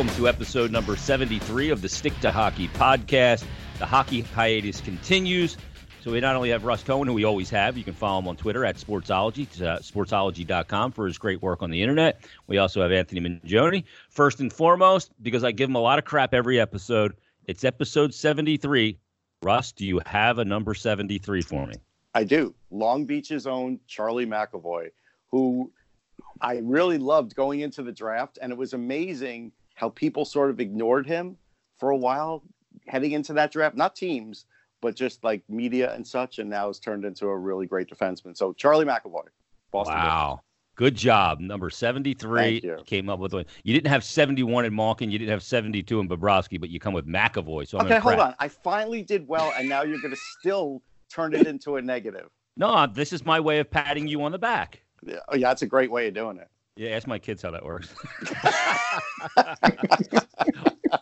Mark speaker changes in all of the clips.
Speaker 1: Welcome to episode number 73 of the Stick to Hockey podcast. The hockey hiatus continues. So we not only have Russ Cohen, who we always have. You can follow him on Twitter at Sportsology, uh, sportsology.com for his great work on the internet. We also have Anthony Mangione. First and foremost, because I give him a lot of crap every episode, it's episode 73. Russ, do you have a number 73 for me?
Speaker 2: I do. Long Beach's own Charlie McAvoy, who I really loved going into the draft, and it was amazing how people sort of ignored him for a while heading into that draft. Not teams, but just like media and such, and now has turned into a really great defenseman. So Charlie McAvoy,
Speaker 1: Boston. Wow. Good job. Number 73 came up with one. You didn't have 71 in Malkin. You didn't have 72 in Bobrovsky, but you come with McAvoy. So I'm
Speaker 2: okay,
Speaker 1: impressed.
Speaker 2: hold on. I finally did well, and now you're going to still turn it into a negative.
Speaker 1: No, this is my way of patting you on the back.
Speaker 2: Yeah, oh, yeah, that's a great way of doing it.
Speaker 1: Yeah, ask my kids how that works.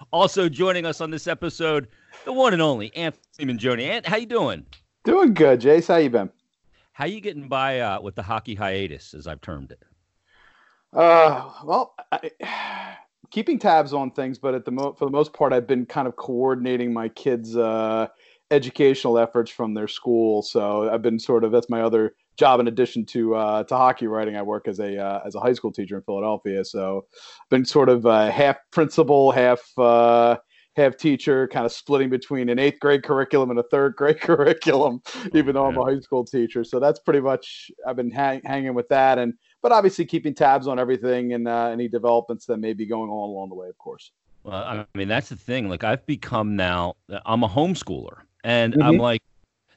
Speaker 1: also joining us on this episode, the one and only Anthony Mangione. Ant, how you doing?
Speaker 3: Doing good, Jace. How you been?
Speaker 1: How you getting by uh, with the hockey hiatus, as I've termed it?
Speaker 3: Uh, well, I, keeping tabs on things, but at the mo- for the most part, I've been kind of coordinating my kids' uh, educational efforts from their school. So I've been sort of that's my other job in addition to uh, to hockey writing. I work as a uh, as a high school teacher in Philadelphia, so I've been sort of uh, half principal, half uh, half teacher, kind of splitting between an eighth grade curriculum and a third grade curriculum, even though I'm a high school teacher. So that's pretty much I've been hang, hanging with that, and but obviously keeping tabs on everything and uh, any developments that may be going on along the way, of course.
Speaker 1: Well, I mean that's the thing. Like I've become now, I'm a homeschooler, and mm-hmm. I'm like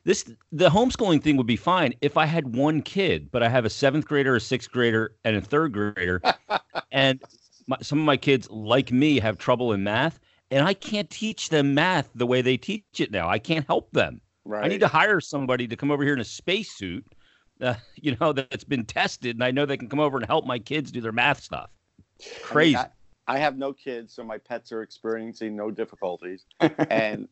Speaker 1: this the homeschooling thing would be fine if I had one kid, but I have a seventh grader, a sixth grader, and a third grader, and my, some of my kids, like me, have trouble in math, and I can't teach them math the way they teach it now. I can't help them. Right. I need to hire somebody to come over here in a spacesuit, uh, you know, that's been tested, and I know they can come over and help my kids do their math stuff. Crazy. I, mean,
Speaker 2: I, I have no kids, so my pets are experiencing no difficulties, and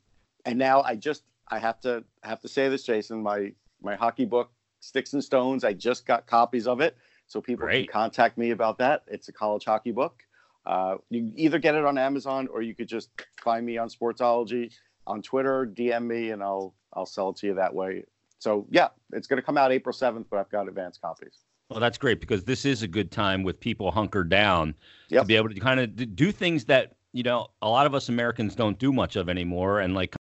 Speaker 2: and now I just I have to have to say this, Jason. My my hockey book, Sticks and Stones. I just got copies of it, so people Great. can contact me about that. It's a college hockey book. Uh, you either get it on Amazon or you could just find me on Sportsology on Twitter, DM me, and I'll I'll sell it to you that way. So yeah, it's going to come out April seventh, but I've got advanced copies.
Speaker 1: Well, that's great because this is a good time with people hunkered down yep. to be able to kind of do things that you know a lot of us Americans don't do much of anymore, and like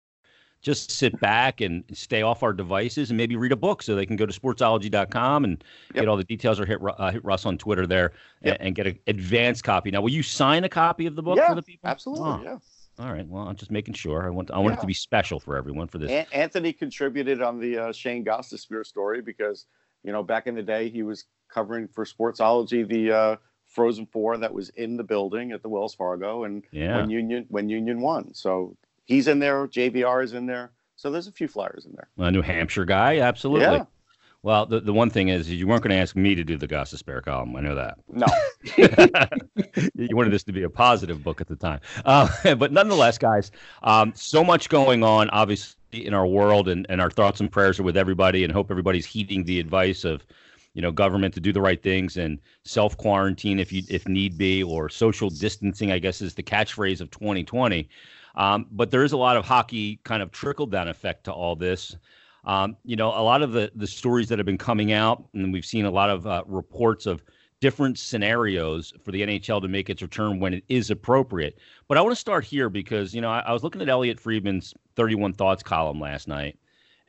Speaker 1: just sit back and stay off our devices and maybe read a book so they can go to sportsology.com and yep. get all the details or hit, uh, hit Russ on Twitter there yep. and, and, get an advanced copy. Now, will you sign a copy of the book
Speaker 2: yeah,
Speaker 1: for the people?
Speaker 2: Absolutely. Oh. Yeah.
Speaker 1: All right. Well, I'm just making sure. I want I want yeah. it to be special for everyone for this.
Speaker 2: A- Anthony contributed on the uh, Shane Gostisbehere story because you know back in the day he was covering for Sportsology the uh, Frozen Four that was in the building at the Wells Fargo and yeah. when Union when Union won. So he's in there. JVR is in there. So there's a few flyers in there.
Speaker 1: A New Hampshire guy, absolutely. Yeah. Well, the, the one thing is you weren't going to ask me to do the Gostisbehere column. I know that.
Speaker 2: No.
Speaker 1: you wanted this to be a positive book at the time. Uh, but nonetheless, guys, um, so much going on, obviously, in our world, and, and our thoughts and prayers are with everybody, and hope everybody's heeding the advice of, you know, government to do the right things and self quarantine if you if need be, or social distancing. I guess is the catchphrase of 2020. Um, but there is a lot of hockey kind of trickle down effect to all this. Um, you know, a lot of the the stories that have been coming out, and we've seen a lot of uh, reports of different scenarios for the NHL to make its return when it is appropriate. But I want to start here because you know I, I was looking at Elliotte Friedman's 31 Thoughts column last night,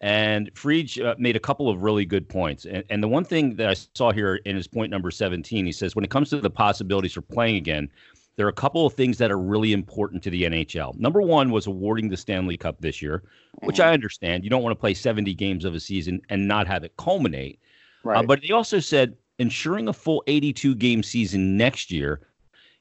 Speaker 1: and Fried uh, made a couple of really good points. And, and the one thing that I saw here in his point number 17, he says when it comes to the possibilities for playing again, there are a couple of things that are really important to the NHL. Number one was awarding the Stanley Cup this year, which I mm-hmm. understand. You don't want to play 70 games of a season and not have it culminate. Uh, right. Uh, but he also said ensuring a full 82 game season next year.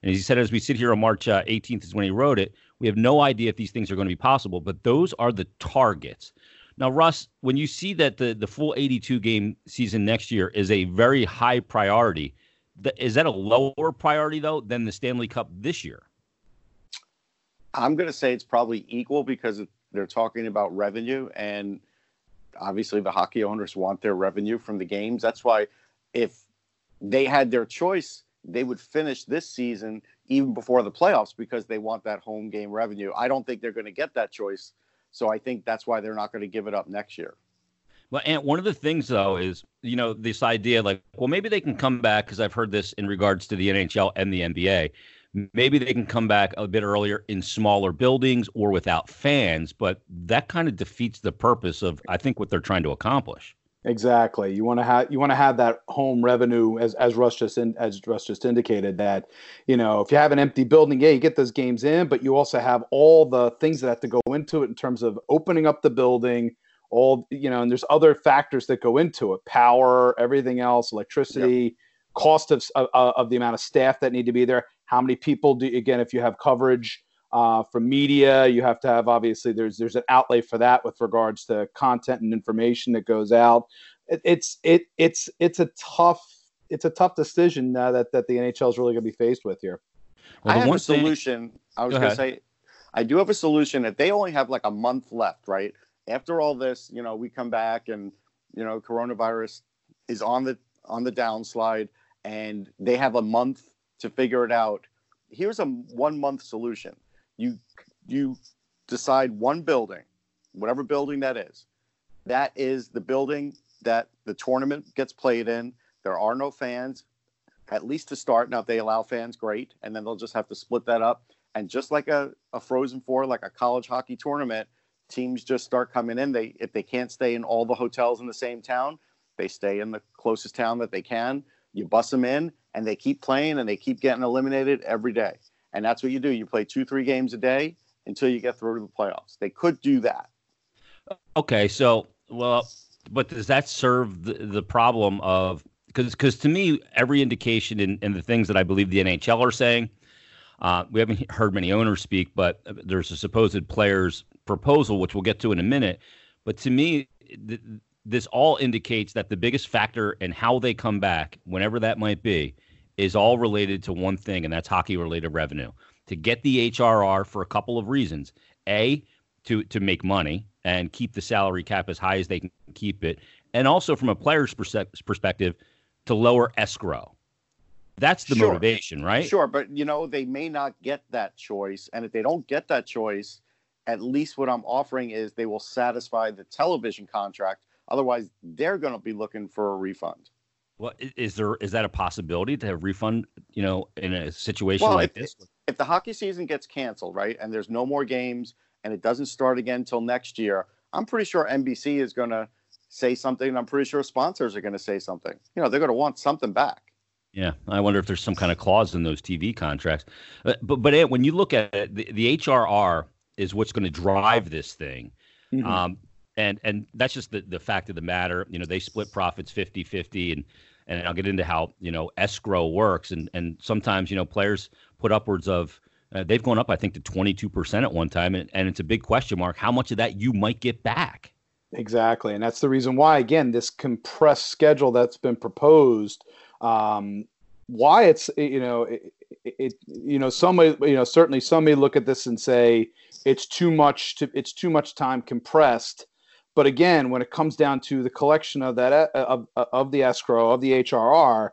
Speaker 1: And as he said, as we sit here on March uh, 18th, is when he wrote it. We have no idea if these things are going to be possible, but those are the targets. Now, Russ, when you see that the, the full 82 game season next year is a very high priority, is that a lower priority though than the Stanley Cup this year?
Speaker 2: I'm going to say it's probably equal because they're talking about revenue, and obviously the hockey owners want their revenue from the games. That's why if they had their choice, they would finish this season even before the playoffs because they want that home game revenue. I don't think they're going to get that choice. So I think that's why they're not going to give it up next year.
Speaker 1: Well, and one of the things though is, you know, this idea like, well, maybe they can come back because I've heard this in regards to the NHL and the NBA. Maybe they can come back a bit earlier in smaller buildings or without fans, but that kind of defeats the purpose of, I think, what they're trying to accomplish.
Speaker 3: Exactly. You want to have you want to have that home revenue, as as Russ just in, as Russ just indicated that, you know, if you have an empty building, yeah, you get those games in, but you also have all the things that have to go into it in terms of opening up the building, all you know, and there's other factors that go into it, power, everything else, electricity, yep. cost of, of of the amount of staff that need to be there, how many people do again if you have coverage uh, from media. You have to have obviously there's there's an outlay for that with regards to content and information that goes out. It, it's it it's it's a tough it's a tough decision uh, that that the NHL is really going to be faced with here.
Speaker 2: Well, I have a solution. Thing... I was going to say, I do have a solution. If they only have like a month left, right after all this, you know, we come back and you know, coronavirus is on the on the downslide, and they have a month to figure it out. Here's a one month solution you you decide one building, whatever building that is. That is the building that the tournament gets played in. There are no fans, at least to start. Now, if they allow fans, great. And then they'll just have to split that up. And just like a, a Frozen Four, like a college hockey tournament, teams just start coming in. They if they can't stay in all the hotels in the same town, they stay in the closest town that they can. You bus them in, and they keep playing, and they keep getting eliminated every day and that's what you do. You play two, three games a day until you get through to the playoffs. They could do that.
Speaker 1: Okay, so well, but does that serve the, the problem of because because to me every indication in, in the things that I believe the NHL are saying, uh, we haven't heard many owners speak, but there's a supposed players proposal which we'll get to in a minute. But to me, th- this all indicates that the biggest factor in how they come back, whenever that might be, is all related to one thing, and that's hockey related revenue. To get the HRR for a couple of reasons. A, to, to make money and keep the salary cap as high as they can keep it. And also from a player's perspective, to lower escrow. That's the sure. motivation, right?
Speaker 2: Sure, but you know, they may not get that choice. And if they don't get that choice, at least what I'm offering is they will satisfy the television contract. Otherwise, they're going to be looking for a refund.
Speaker 1: Well, is there is that a possibility to have refund? You know, in a situation well, like
Speaker 2: if,
Speaker 1: this,
Speaker 2: if the hockey season gets canceled, right, and there's no more games, and it doesn't start again until next year, I'm pretty sure NBC is going to say something. I'm pretty sure sponsors are going to say something. You know, they're going to want something back.
Speaker 1: Yeah, I wonder if there's some kind of clause in those TV contracts. Uh, but but, but when you look at it, the, the HRR is what's going to drive this thing. Mm-hmm. Um, and and that's just the, the fact of the matter. You know they split profits 50 50 and and i'll get into how you know escrow works. And and sometimes you know players put upwards of uh, they've gone up i think to 22% at one time. And, and it's a big question mark how much of that you might get back.
Speaker 3: Exactly. And that's the reason why again this compressed schedule that's been proposed um, why it's you know it, it, you know some you know certainly some may look at this and say it's too much to it's too much time compressed but again, when it comes down to the collection of that uh, of, uh, of the escrow of the HRR,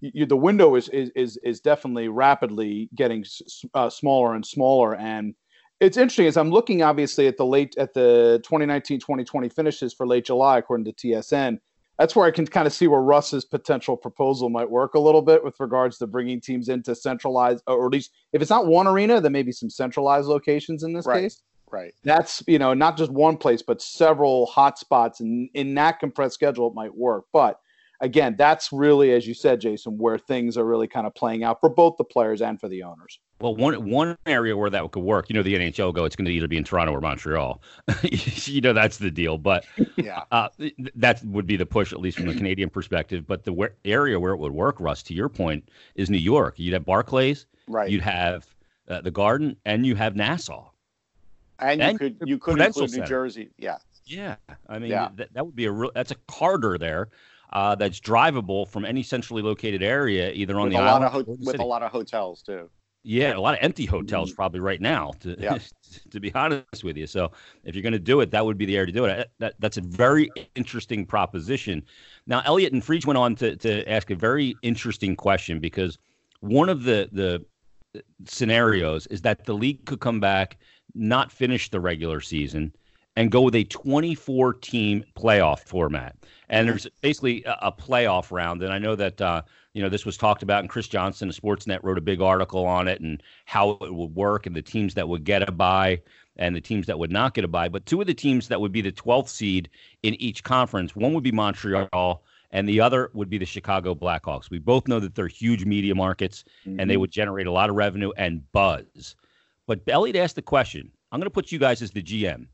Speaker 3: you, the window is, is is is definitely rapidly getting uh, smaller and smaller. And it's interesting as I'm looking obviously at the late at the 2019-2020 finishes for late July according to TSN. That's where I can kind of see where Russ's potential proposal might work a little bit with regards to bringing teams into centralized, or at least if it's not one arena, then maybe some centralized locations in this right. case.
Speaker 2: Right.
Speaker 3: That's you know not just one place, but several hot spots, and in that compressed schedule, it might work. But again, that's really, as you said, Jason, where things are really kind of playing out for both the players and for the owners.
Speaker 1: Well, one one area where that could work, you know, the NHL go, it's going to either be in Toronto or Montreal. you know, that's the deal. But yeah, uh, that would be the push, at least from the Canadian perspective. But the where, area where it would work, Russ, to your point, is New York. You'd have Barclays,
Speaker 2: right?
Speaker 1: You'd have uh, the Garden, and you have Nassau.
Speaker 2: And, and you could you could include New Center. Jersey. Yeah.
Speaker 1: Yeah. I mean yeah. That, that would be a real that's a Carter there. Uh, that's drivable from any centrally located area, either on
Speaker 2: with
Speaker 1: the
Speaker 2: a
Speaker 1: island
Speaker 2: lot of ho- with a lot of hotels too.
Speaker 1: Yeah, a lot of empty hotels mm-hmm. probably right now. To yeah. to be honest with you, so if you're going to do it, that would be the area to do it. That, that's a very interesting proposition. Now, Elliotte and Friedge went on to to ask a very interesting question because one of the the scenarios is that the league could come back, not finish the regular season, and go with a 24 team playoff format. And there's basically a, a playoff round. And I know that, uh, you know, this was talked about, and Chris Johnston of Sportsnet wrote a big article on it and how it would work and the teams that would get a bye and the teams that would not get a bye. But two of the teams that would be the 12th seed in each conference, one would be Montreal and the other would be the Chicago Blackhawks. We both know that they're huge media markets mm-hmm. and they mm-hmm. would generate a lot of revenue and buzz. But Elliotte asked the question I'm going to put you guys as the GM.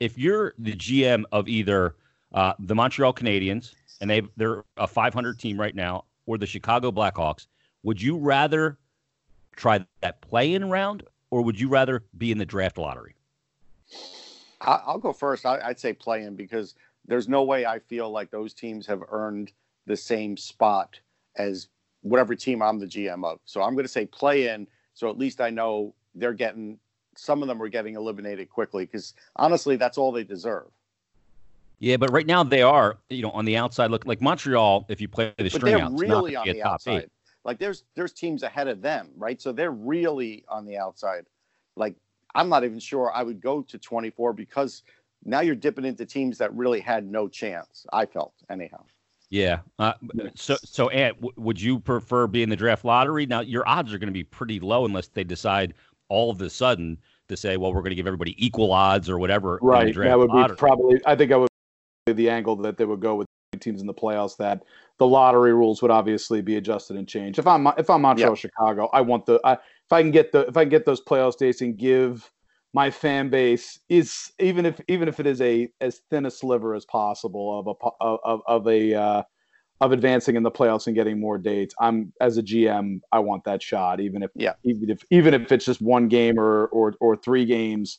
Speaker 1: If you're the GM of either uh, the Montreal Canadiens, and they they're a 500 team right now, or the Chicago Blackhawks, would you rather try that play-in round, or would you rather be in the draft lottery?
Speaker 2: I'll go first. I'd say play-in because there's no way I feel like those teams have earned the same spot as whatever team I'm the GM of. So I'm going to say play-in, so at least I know they're getting some of them are getting eliminated quickly because honestly, that's all they deserve.
Speaker 1: Yeah, but right now they are, you know, on the outside. Look like Montreal. If you play the but string
Speaker 2: out, really on the outside. Eight. Like there's there's teams ahead of them, right? So they're really on the outside. Like I'm not even sure I would go to 24 because now you're dipping into teams that really had no chance. I felt anyhow.
Speaker 1: Yeah. Uh, so, so Ant, w- would you prefer being the draft lottery? Now, your odds are going to be pretty low unless they decide all of a sudden to say, well, we're going to give everybody equal odds or whatever.
Speaker 3: Right. That would lottery. be probably. I think I would be the angle that they would go with teams in the playoffs that the lottery rules would obviously be adjusted and changed. If I'm if I'm Montreal, yep. Chicago, I want the I, if I can get the if I can get those playoff dates and give my fan base is even if even if it is a as thin a sliver as possible of a of of a uh, of advancing in the playoffs and getting more dates. I'm as a GM, I want that shot, even if
Speaker 2: yeah,
Speaker 3: even if even if it's just one game or or or three games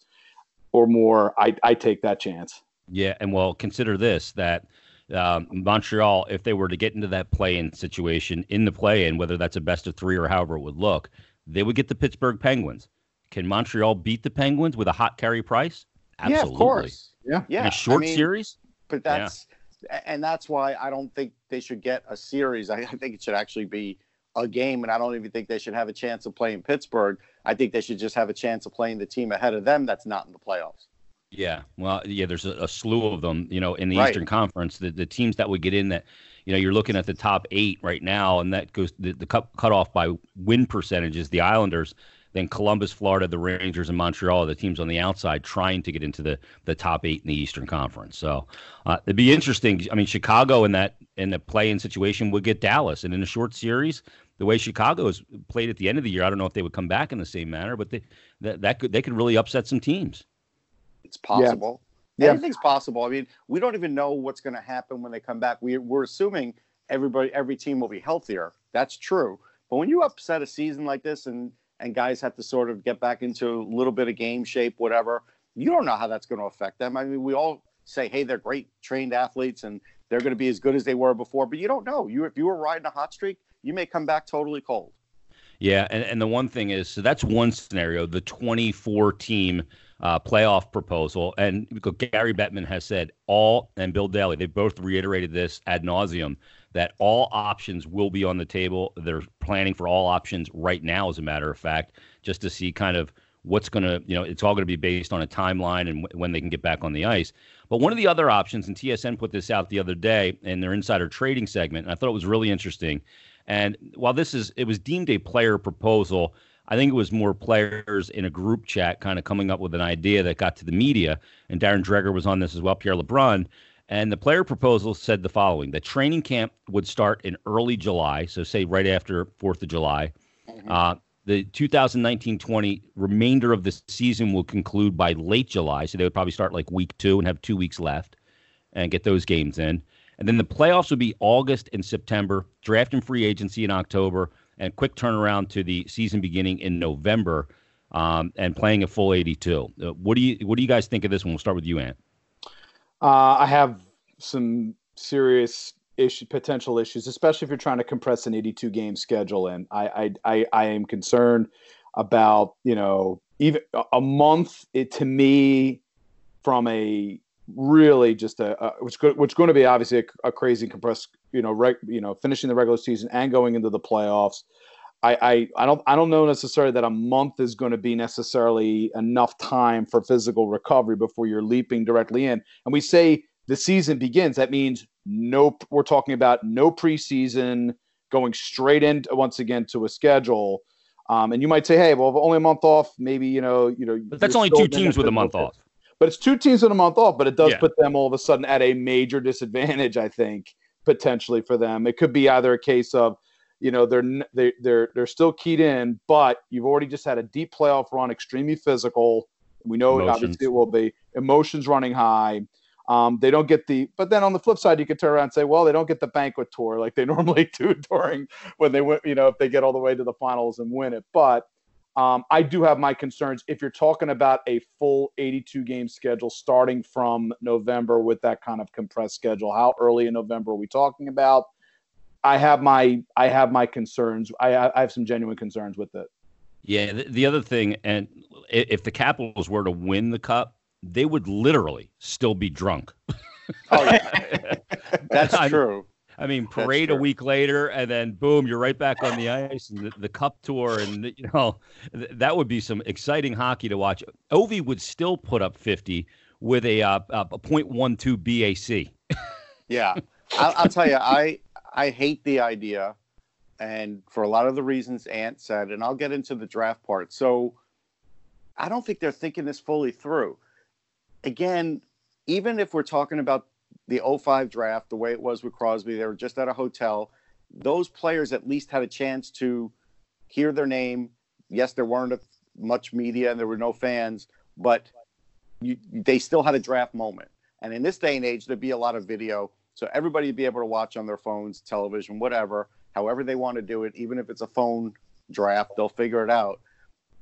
Speaker 3: or more, I I take that chance.
Speaker 1: Yeah, and well, consider this that um, Montreal, if they were to get into that play-in situation in the play-in, whether that's a best of three or however it would look, they would get the Pittsburgh Penguins. Can Montreal beat the Penguins with a hot Carey Price?
Speaker 2: Absolutely. Yeah, of course.
Speaker 3: Yeah,
Speaker 2: yeah. In
Speaker 1: a short I mean, series.
Speaker 2: But that's yeah. And that's why I don't think they should get a series. I, I think it should actually be a game, and I don't even think they should have a chance of playing Pittsburgh. I think they should just have a chance of playing the team ahead of them that's not in the playoffs.
Speaker 1: Yeah, well, yeah, there's a, a slew of them, you know, in the right. Eastern Conference. The the teams that would get in that, you know, you're looking at the top eight right now, and that goes the, the cut, cut off by win percentages. The Islanders, then Columbus, Florida, the Rangers, and Montreal, the teams on the outside trying to get into the the top eight in the Eastern Conference. So uh, it'd be interesting. I mean, Chicago in that in the play-in situation would get Dallas, and in a short series, the way Chicago has played at the end of the year, I don't know if they would come back in the same manner, but they, that that could they could really upset some teams.
Speaker 2: It's possible. Yeah. Anything's possible. I mean, we don't even know what's going to happen when they come back. We, we're assuming everybody, every team will be healthier. That's true. But when you upset a season like this and and guys have to sort of get back into a little bit of game shape, whatever, you don't know how that's going to affect them. I mean, we all say, hey, they're great trained athletes and they're going to be as good as they were before, but you don't know. You if you were riding a hot streak, you may come back totally cold.
Speaker 1: Yeah, and, and the one thing is, so that's one scenario. The 24 team uh, playoff proposal. And Gary Bettman has said all, and Bill Daly, they both reiterated this ad nauseum that all options will be on the table. They're planning for all options right now, as a matter of fact, just to see kind of what's going to, you know, it's all going to be based on a timeline and w- when they can get back on the ice. But one of the other options, and TSN put this out the other day in their insider trading segment, and I thought it was really interesting. And while this is, it was deemed a player proposal, I think it was more players in a group chat kind of coming up with an idea that got to the media. And Darren Dreger was on this as well, Pierre LeBrun. And the player proposal said the following that training camp would start in early July, so say right after 4th of July. Mm-hmm. Uh, the 2019 20 remainder of the season will conclude by late July. So they would probably start like week two and have two weeks left and get those games in. And then the playoffs would be August and September, draft and free agency in October, and quick turnaround to the season beginning in November um, and playing a full 82. Uh, what do you what do you guys think of this one? We'll start with you, Ant.
Speaker 3: Uh, I have some serious issue potential issues, especially if you're trying to compress an 82 game schedule. And I I I, I am concerned about you know even a month. It to me from a really just a, a which which going to be obviously a, a, crazy compressed you know reg, you know finishing the regular season and going into the playoffs I, I, I don't I don't know necessarily that a month is going to be necessarily enough time for physical recovery before you're leaping directly in. And we say the season begins. That means no. We're talking about no preseason, going straight into once again to a schedule. Um, and you might say, hey, well, only a month off. Maybe you know, you know.
Speaker 1: But that's only two teams with a month off.
Speaker 3: But it's two teams with a month off. But it does yeah. put them all of a sudden at a major disadvantage. I think potentially for them, it could be either a case of you know they're they, they're they're still keyed in, but you've already just had a deep playoff run, extremely physical. We know emotions. obviously it will be emotions running high. Um, they don't get the, but then on the flip side, you could turn around and say, well, they don't get the banquet tour like they normally do during when they went, you know, if they get all the way to the finals and win it. But um, I do have my concerns if you're talking about a full 82 game schedule starting from November with that kind of compressed schedule. How early in November are we talking about? I have my I have my concerns. I I have some genuine concerns with it.
Speaker 1: Yeah, the, the other thing, and if the Capitals were to win the cup, they would literally still be drunk.
Speaker 2: oh yeah, that's I true.
Speaker 1: I mean, parade a week later, and then boom, you're right back on the ice and the, the cup tour, and you know th- that would be some exciting hockey to watch. Ovi would still put up 50 with a uh, a .12 BAC.
Speaker 2: yeah, I'll, I'll tell you, I I hate the idea, and for a lot of the reasons Ant said, and I'll get into the draft part. So I don't think they're thinking this fully through. Again, even if we're talking about the 05 draft, the way it was with Crosby, they were just at a hotel. Those players at least had a chance to hear their name. Yes, there weren't much media and there were no fans, but you, they still had a draft moment. And in this day and age, there'd be a lot of video. So everybody be able to watch on their phones, television, whatever, however they want to do it. Even if it's a phone draft, they'll figure it out.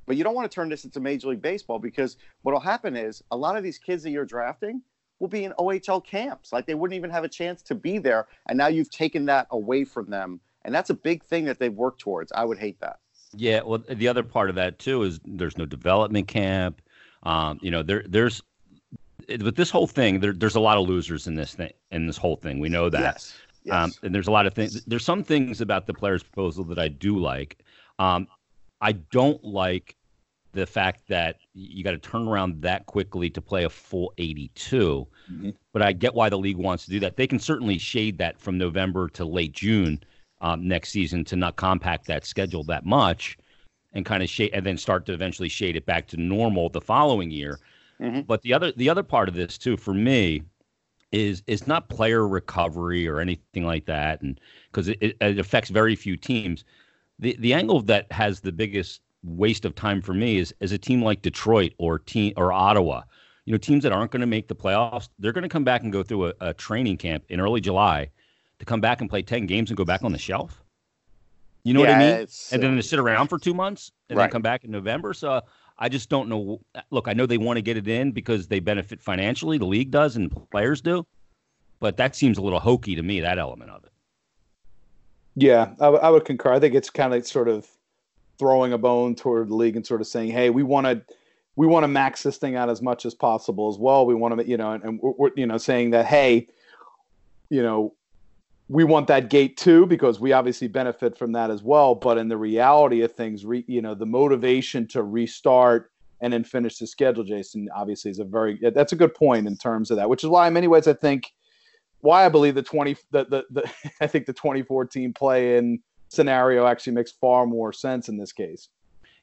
Speaker 2: But you don't want to turn this into Major League Baseball because what will happen is a lot of these kids that you're drafting will be in OHL camps. Like they wouldn't even have a chance to be there. And now you've taken that away from them. And that's a big thing that they've worked towards. I would hate that.
Speaker 1: Yeah. Well, the other part of that too is there's no development camp. Um, you know, there there's with this whole thing, there, there's a lot of losers in this thing, in this whole thing. We know that.
Speaker 2: Yes. yes.
Speaker 1: Um, and there's a lot of things. There's some things about the player's proposal that I do like. Um, I don't like the fact that you got to turn around that quickly to play a full 82. Mm-hmm. But I get why the league wants to do that. They can certainly shade that from November to late June um, next season to not compact that schedule that much and kind of shade and then start to eventually shade it back to normal the following year. Mm-hmm. But the other the other part of this too for me is is not player recovery or anything like that, and because it, it, affects very few teams. The the angle that has the biggest waste of time for me is is a team like Detroit or team or Ottawa. You know, teams that aren't going to make the playoffs, they're going to come back and go through a, a training camp in early July to come back and play ten games and go back on the shelf. You know yeah, what I mean? And then to sit around for two months and right. then come back in November. So I just don't know. Uh, look, I know they want to get it in because they benefit financially. The league does and players do, but that seems a little hokey to me. That element of it.
Speaker 3: Yeah, I, w- I would concur. I think it's kind of sort of throwing a bone toward the league and sort of saying, "Hey, we want to." We want to max this thing out as much as possible as well. We want to, you know, and, and we're, you know, saying that, hey, you know, we want that gate too because we obviously benefit from that as well. But in the reality of things, re, you know, the motivation to restart and then finish the schedule, Jason, obviously is a very that's a good point in terms of that. Which is why, in many ways, I think why I believe the twenty the the, the I think the twenty fourteen play in scenario actually makes far more sense in this case.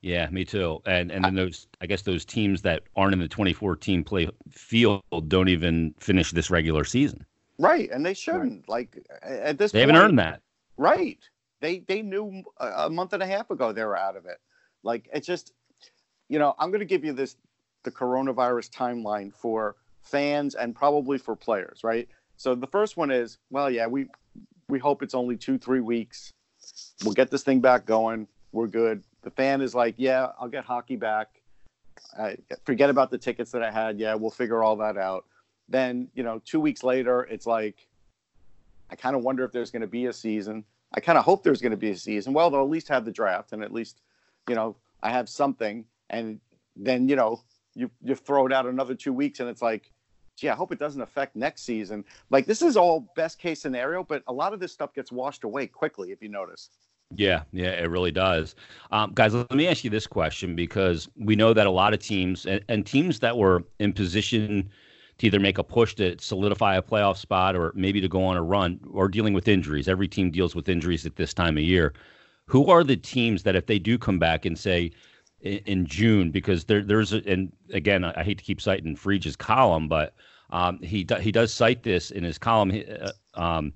Speaker 1: Yeah, me too. And and then those I guess those teams that aren't in the 2014 play field don't even finish this regular season.
Speaker 2: Right, and they shouldn't. Right. Like at this,
Speaker 1: they point, haven't earned that.
Speaker 2: Right. They they knew a month and a half ago they were out of it. Like it's just, you know, I'm going to give you this the coronavirus timeline for fans and probably for players. Right. So the first one is, well, yeah, we we hope it's only two three weeks. We'll get this thing back going. We're good. The fan is like, yeah, I'll get hockey back. I forget about the tickets that I had. Yeah, we'll figure all that out then, you know, two weeks later, it's like, I kind of wonder if there's going to be a season. I kind of hope there's going to be a season. Well, they'll at least have the draft, and at least, you know, I have something. And then, you know, you you throw it out another two weeks, and it's like, gee, I hope it doesn't affect next season. Like this is all best case scenario, but a lot of this stuff gets washed away quickly if you notice.
Speaker 1: Yeah, yeah, it really does. Um, guys, let me ask you this question because we know that a lot of teams and, and teams that were in position to either make a push to solidify a playoff spot or maybe to go on a run or dealing with injuries. Every team deals with injuries at this time of year. Who are the teams that if they do come back and say in, in June, because there, there's a, and again, I, I hate to keep citing Friedge's column, but um, he he does cite this in his column. Uh, um,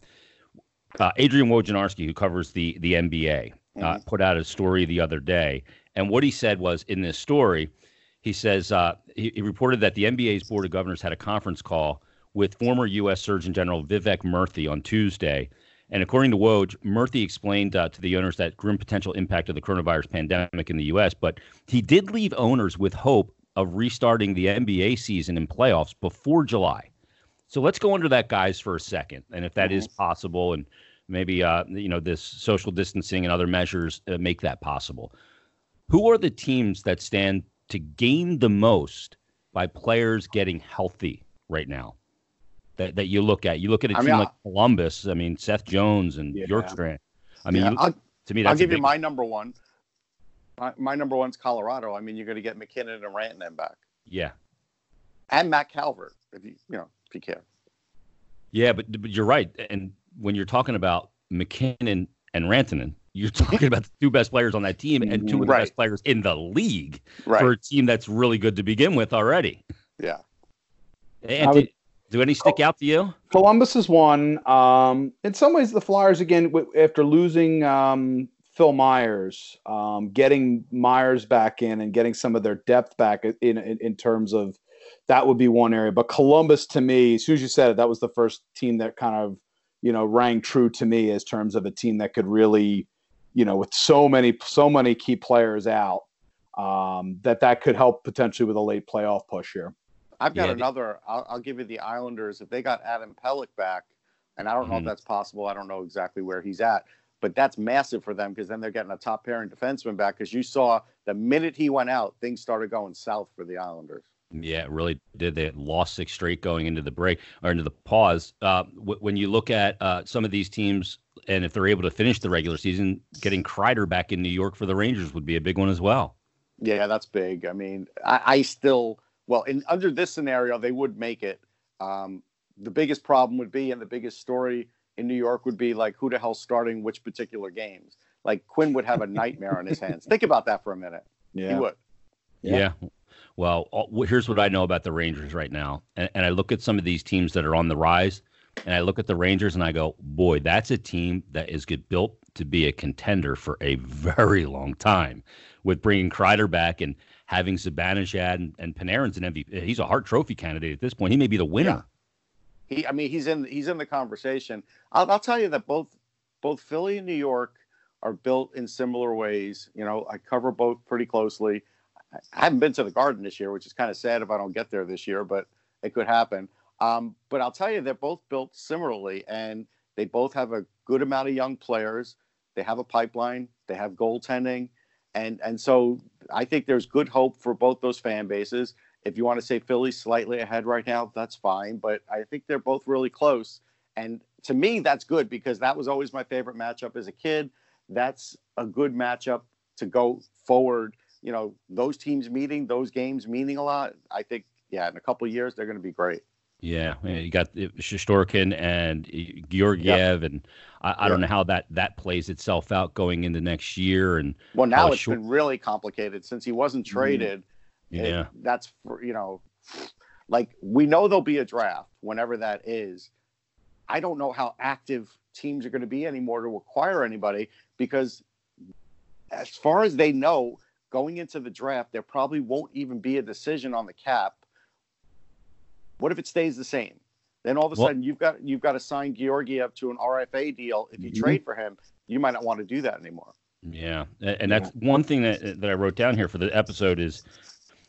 Speaker 1: uh, Adrian Wojnarowski, who covers the the NBA, uh, mm-hmm. put out a story the other day, and what he said was in this story, he says uh, he, he, reported that the NBA's board of governors had a conference call with former U.S. Surgeon General Vivek Murthy on Tuesday. And according to Woj, Murthy explained uh, to the owners that grim potential impact of the coronavirus pandemic in the U.S., but he did leave owners with hope of restarting the NBA season and playoffs before July. So let's go under that, guys, for a second, and if that mm-hmm. is possible, and maybe uh, you know this social distancing and other measures uh, make that possible. Who are the teams that stand to gain the most by players getting healthy right now? That, that you look at, you look at a I team mean, like Columbus. I mean, Seth Jones and yeah. Bjorkstrand. I mean, yeah, you, to me,
Speaker 2: I'll give you my number one. My, my number one's Colorado. I mean, you're going to get MacKinnon and Rantanen back.
Speaker 1: Yeah,
Speaker 2: and Matt Calvert, if you you know if you care.
Speaker 1: Yeah, but, but you're right. And when you're talking about MacKinnon and Rantanen, you're talking about the two best players on that team and two of the right. best players in the league right. for a team that's really good to begin with already.
Speaker 2: Yeah.
Speaker 1: And would, do any stick out to you?
Speaker 3: Columbus is one. Um, in some ways, the Flyers again after losing um, Phil Myers, um, getting Myers back in and getting some of their depth back in, in, in terms of that would be one area. But Columbus, to me, as soon as you said it, that was the first team that kind of you know rang true to me as terms of a team that could really, you know, with so many so many key players out, um, that that could help potentially with a late playoff push here.
Speaker 2: I've got yeah. another. I'll, I'll, give you the Islanders if they got Adam Pelech back, and I don't know mm-hmm. if that's possible. I don't know exactly where he's at, but that's massive for them because then they're getting a top pairing defenseman back. Because you saw the minute he went out, things started going south for the Islanders.
Speaker 1: Yeah, it really did. They lost six straight going into the break or into the pause. Uh, w- when you look at uh, some of these teams, and if they're able to finish the regular season, getting Kreider back in New York for the Rangers would be a big one as well.
Speaker 2: Yeah, that's big. I mean, I, I still, well, in under this scenario, they would make it. Um, the biggest problem would be, and the biggest story in New York would be like, who the hell's starting which particular games? Like Quinn would have a nightmare on his hands. Think about that for a minute. Yeah. He would.
Speaker 1: Yeah. yeah. Well, here's what I know about the Rangers right now. And, and, I look at some of these teams that are on the rise, and I look at the Rangers and I go, boy, that's a team that is get built to be a contender for a very long time. With bringing Kreider back and having Zibanejad and, and Panarin's an MVP. He's a Hart Trophy candidate at this point. He may be the winner.
Speaker 2: Yeah. He, I mean, he's in he's in the conversation. I'll, I'll tell you that both both Philly and New York are built in similar ways. You know, I cover both pretty closely. I haven't been to the Garden this year, which is kind of sad if I don't get there this year, but it could happen. Um, but I'll tell you, they're both built similarly, and they both have a good amount of young players. They have a pipeline. They have goaltending, and and so I think there's good hope for both those fan bases. If you want to say Philly's slightly ahead right now, that's fine, but I think they're both really close. And to me, that's good because that was always my favorite matchup as a kid. That's a good matchup to go forward you know those teams meeting, those games meaning a lot. I think yeah, in a couple years they're going to be great.
Speaker 1: Yeah, you got Shesterkin and Georgiev, yep. and I, I yep. don't know how that that plays itself out going into next year. And
Speaker 2: well, now it's short... been really complicated since he wasn't mm-hmm. traded.
Speaker 1: Mm. Yeah,
Speaker 2: that's for you know, like we know there'll be a draft whenever that is. I don't know how active teams are going to be anymore to acquire anybody because, as far as they know, going into the draft, there probably won't even be a decision on the cap. What if it stays the same? Then all of a well, sudden you've got you've got to sign Georgiev to an RFA deal. If you mm-hmm. trade for him, you might not want to do that anymore.
Speaker 1: Yeah, and that's one thing that that I wrote down here for the episode is,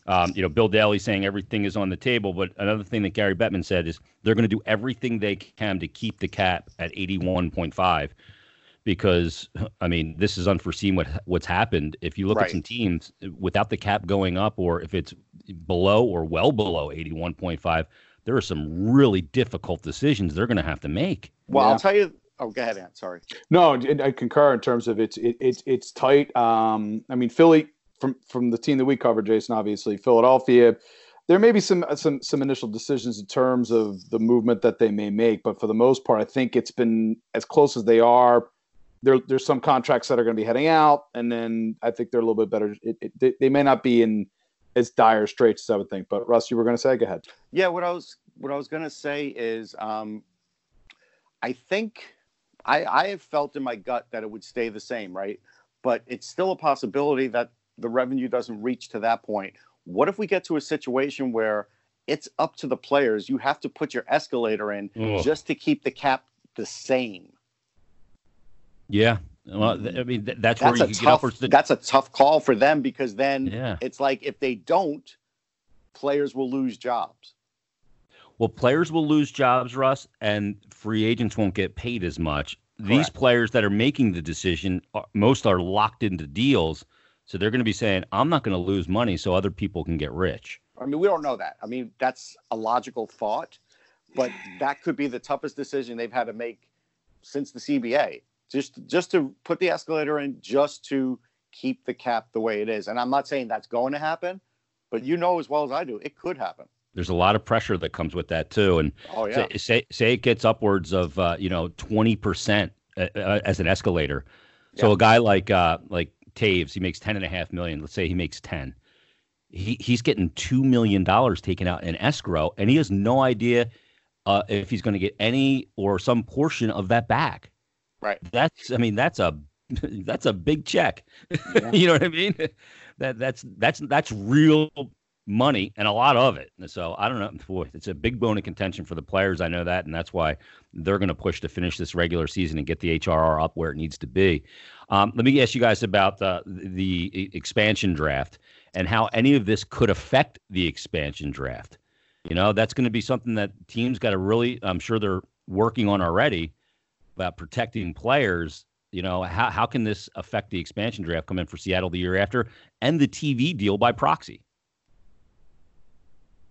Speaker 1: um, you know, Bill Daly saying everything is on the table, but another thing that Gary Bettman said is they're going to do everything they can to keep the cap at eighty one point five because I mean this is unforeseen what what's happened. If you look right. at some teams without the cap going up, or if it's below or well below eighty one point five, there are some really difficult decisions they're going to have to make.
Speaker 2: Well, yeah. I'll tell you, Oh, go ahead, Ant. Sorry.
Speaker 3: No, I concur in terms of it's it, it's it's tight. Um, I mean, Philly from from the team that we covered, Jason. Obviously, Philadelphia. There may be some some some initial decisions in terms of the movement that they may make, but for the most part, I think it's been as close as they are. There, there's some contracts that are going to be heading out, and then I think they're a little bit better. It, it, they, they may not be in as dire straits as I would think. But Russ, you were going to say, go ahead.
Speaker 2: Yeah, what I was what I was going to say is, um, I think I, I have felt in my gut that it would stay the same, right? But it's still a possibility that the revenue doesn't reach to that point. What if we get to a situation where it's up to the players? You have to put your escalator in Ugh. just to keep the cap the same.
Speaker 1: Yeah. Well, I mean, that's, that's where you
Speaker 2: tough,
Speaker 1: get
Speaker 2: The... That's a tough call for them because then yeah. it's like if they don't, players will lose jobs.
Speaker 1: Well, players will lose jobs, Russ, and free agents won't get paid as much. Correct. These players that are making the decision, uh, most are locked into deals. So they're going to be saying, I'm not going to lose money so other people can get rich.
Speaker 2: I mean, we don't know that. I mean, that's a logical thought, but that could be the toughest decision they've had to make since the CBA. Just just to put the escalator in just to keep the cap the way it is. And I'm not saying that's going to happen, but you know as well as I do, it could happen
Speaker 1: there's a lot of pressure that comes with that too. And
Speaker 2: oh, yeah.
Speaker 1: say, say, say it gets upwards of uh, you know twenty percent uh, uh, as an escalator. So yeah. a guy like uh, like Toews, he makes ten and a half million. Let's say he makes ten. He he's getting two million dollars taken out in escrow, and he has no idea uh, if he's going to get any or some portion of that back.
Speaker 2: Right.
Speaker 1: That's I mean that's a that's a big check. Yeah. you know what I mean? That that's that's that's real money and a lot of it. So I don't know. Boy, it's a big bone of contention for the players. I know that, and that's why they're going to push to finish this regular season and get the HRR up where it needs to be. Um, let me ask you guys about the the expansion draft and how any of this could affect the expansion draft. You know, that's going to be something that teams got to really. I'm sure they're working on already about protecting players. You know, how how can this affect the expansion draft coming for Seattle the year after and the TV deal by proxy?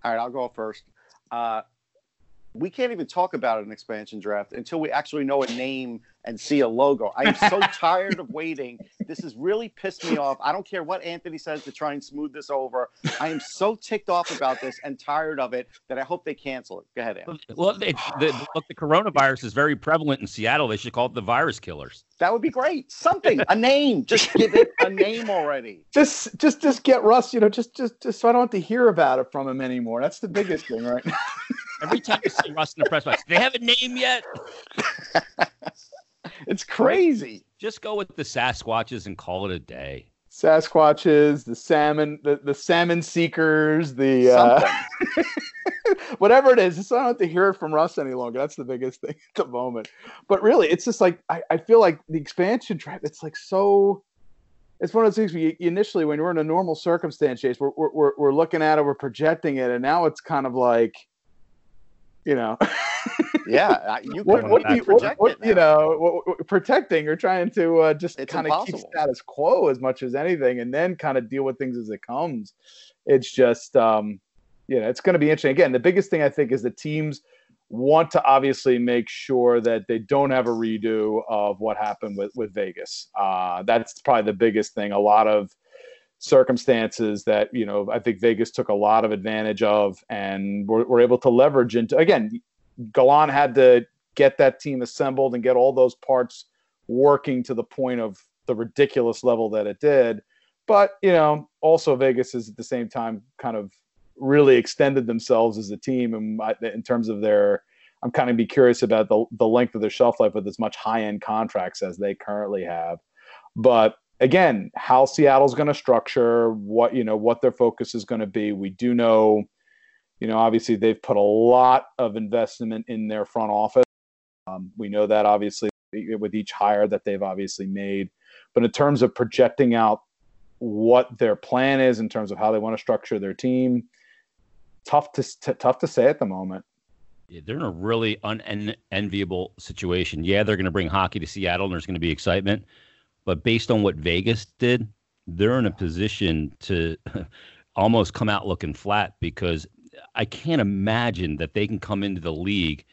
Speaker 2: All right, I'll go first. Uh, we can't even talk about an expansion draft until we actually know a name and see a logo. I am so tired of waiting. This has really pissed me off. I don't care what Anthony says to try and smooth this over. I am so ticked off about this and tired of it that I hope they cancel it. Go ahead, Anthony.
Speaker 1: Well, the, look, the coronavirus is very prevalent in Seattle. They should call it the virus killers.
Speaker 2: That would be great. Something, a name. Just give it a name already.
Speaker 3: Just, just, just get Russ. You know, just, just, just so I don't have to hear about it from him anymore. That's the biggest thing right now.
Speaker 1: Every time you see Russ in the press box, they have a name yet?
Speaker 2: It's crazy.
Speaker 1: Just go with the Sasquatches and call it a day.
Speaker 3: Sasquatches, the salmon, the, the salmon seekers, the uh, whatever it is. Just I don't have to hear it from Russ any longer. That's the biggest thing at the moment. But really, it's just like I, I feel like the expansion drive. It's like so. It's one of those things where you, initially, when we're in a normal circumstance, Chase, we're, we're, we're looking at it, we're projecting it, and now it's kind of like you know.
Speaker 2: yeah, you what, what, you, what, what
Speaker 3: you know, protecting or trying to uh, just kind of keep status quo as much as anything, and then kind of deal with things as it comes. It's just, um, you know, it's going to be interesting. Again, the biggest thing I think is the teams want to obviously make sure that they don't have a redo of what happened with with Vegas. Uh, that's probably the biggest thing. A lot of circumstances that you know I think Vegas took a lot of advantage of and were, were able to leverage into. Again, Gallant had to get that team assembled and get all those parts working to the point of the ridiculous level that it did. But you know, also Vegas is at the same time kind of really extended themselves as a team, and in terms of their, I'm kind of be curious about the the length of their shelf life with as much high end contracts as they currently have. But again, how Seattle's going to structure, what you know, what their focus is going to be. We do know, you know, obviously they've put a lot of investment in their front office. Um, we know that obviously with each hire that they've obviously made, but in terms of projecting out what their plan is in terms of how they want to structure their team, tough to t- tough to say at the moment.
Speaker 1: Yeah, they're in a really unenviable situation. Yeah, they're going to bring hockey to Seattle, and there's going to be excitement but based on what Vegas did, they're in a position to almost come out looking flat because I can't imagine that they can come into the league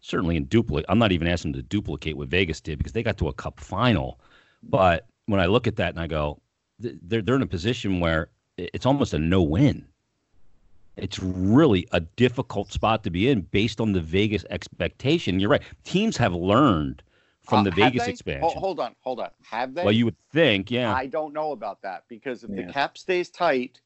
Speaker 1: certainly in duplicate. I'm not even asking them to duplicate what Vegas did because they got to a Cup final. But when I look at that and I go, they're they're in a position where it's almost a no win. It's really a difficult spot to be in based on the Vegas expectation. You're right. Teams have learned from
Speaker 2: Uh,
Speaker 1: the
Speaker 2: have
Speaker 1: Vegas
Speaker 2: they?
Speaker 1: expansion.
Speaker 2: Ho- hold on, hold on. Have they?
Speaker 1: well, you would think, yeah.
Speaker 2: I don't know about that because if
Speaker 3: Yeah.
Speaker 2: the cap stays tight,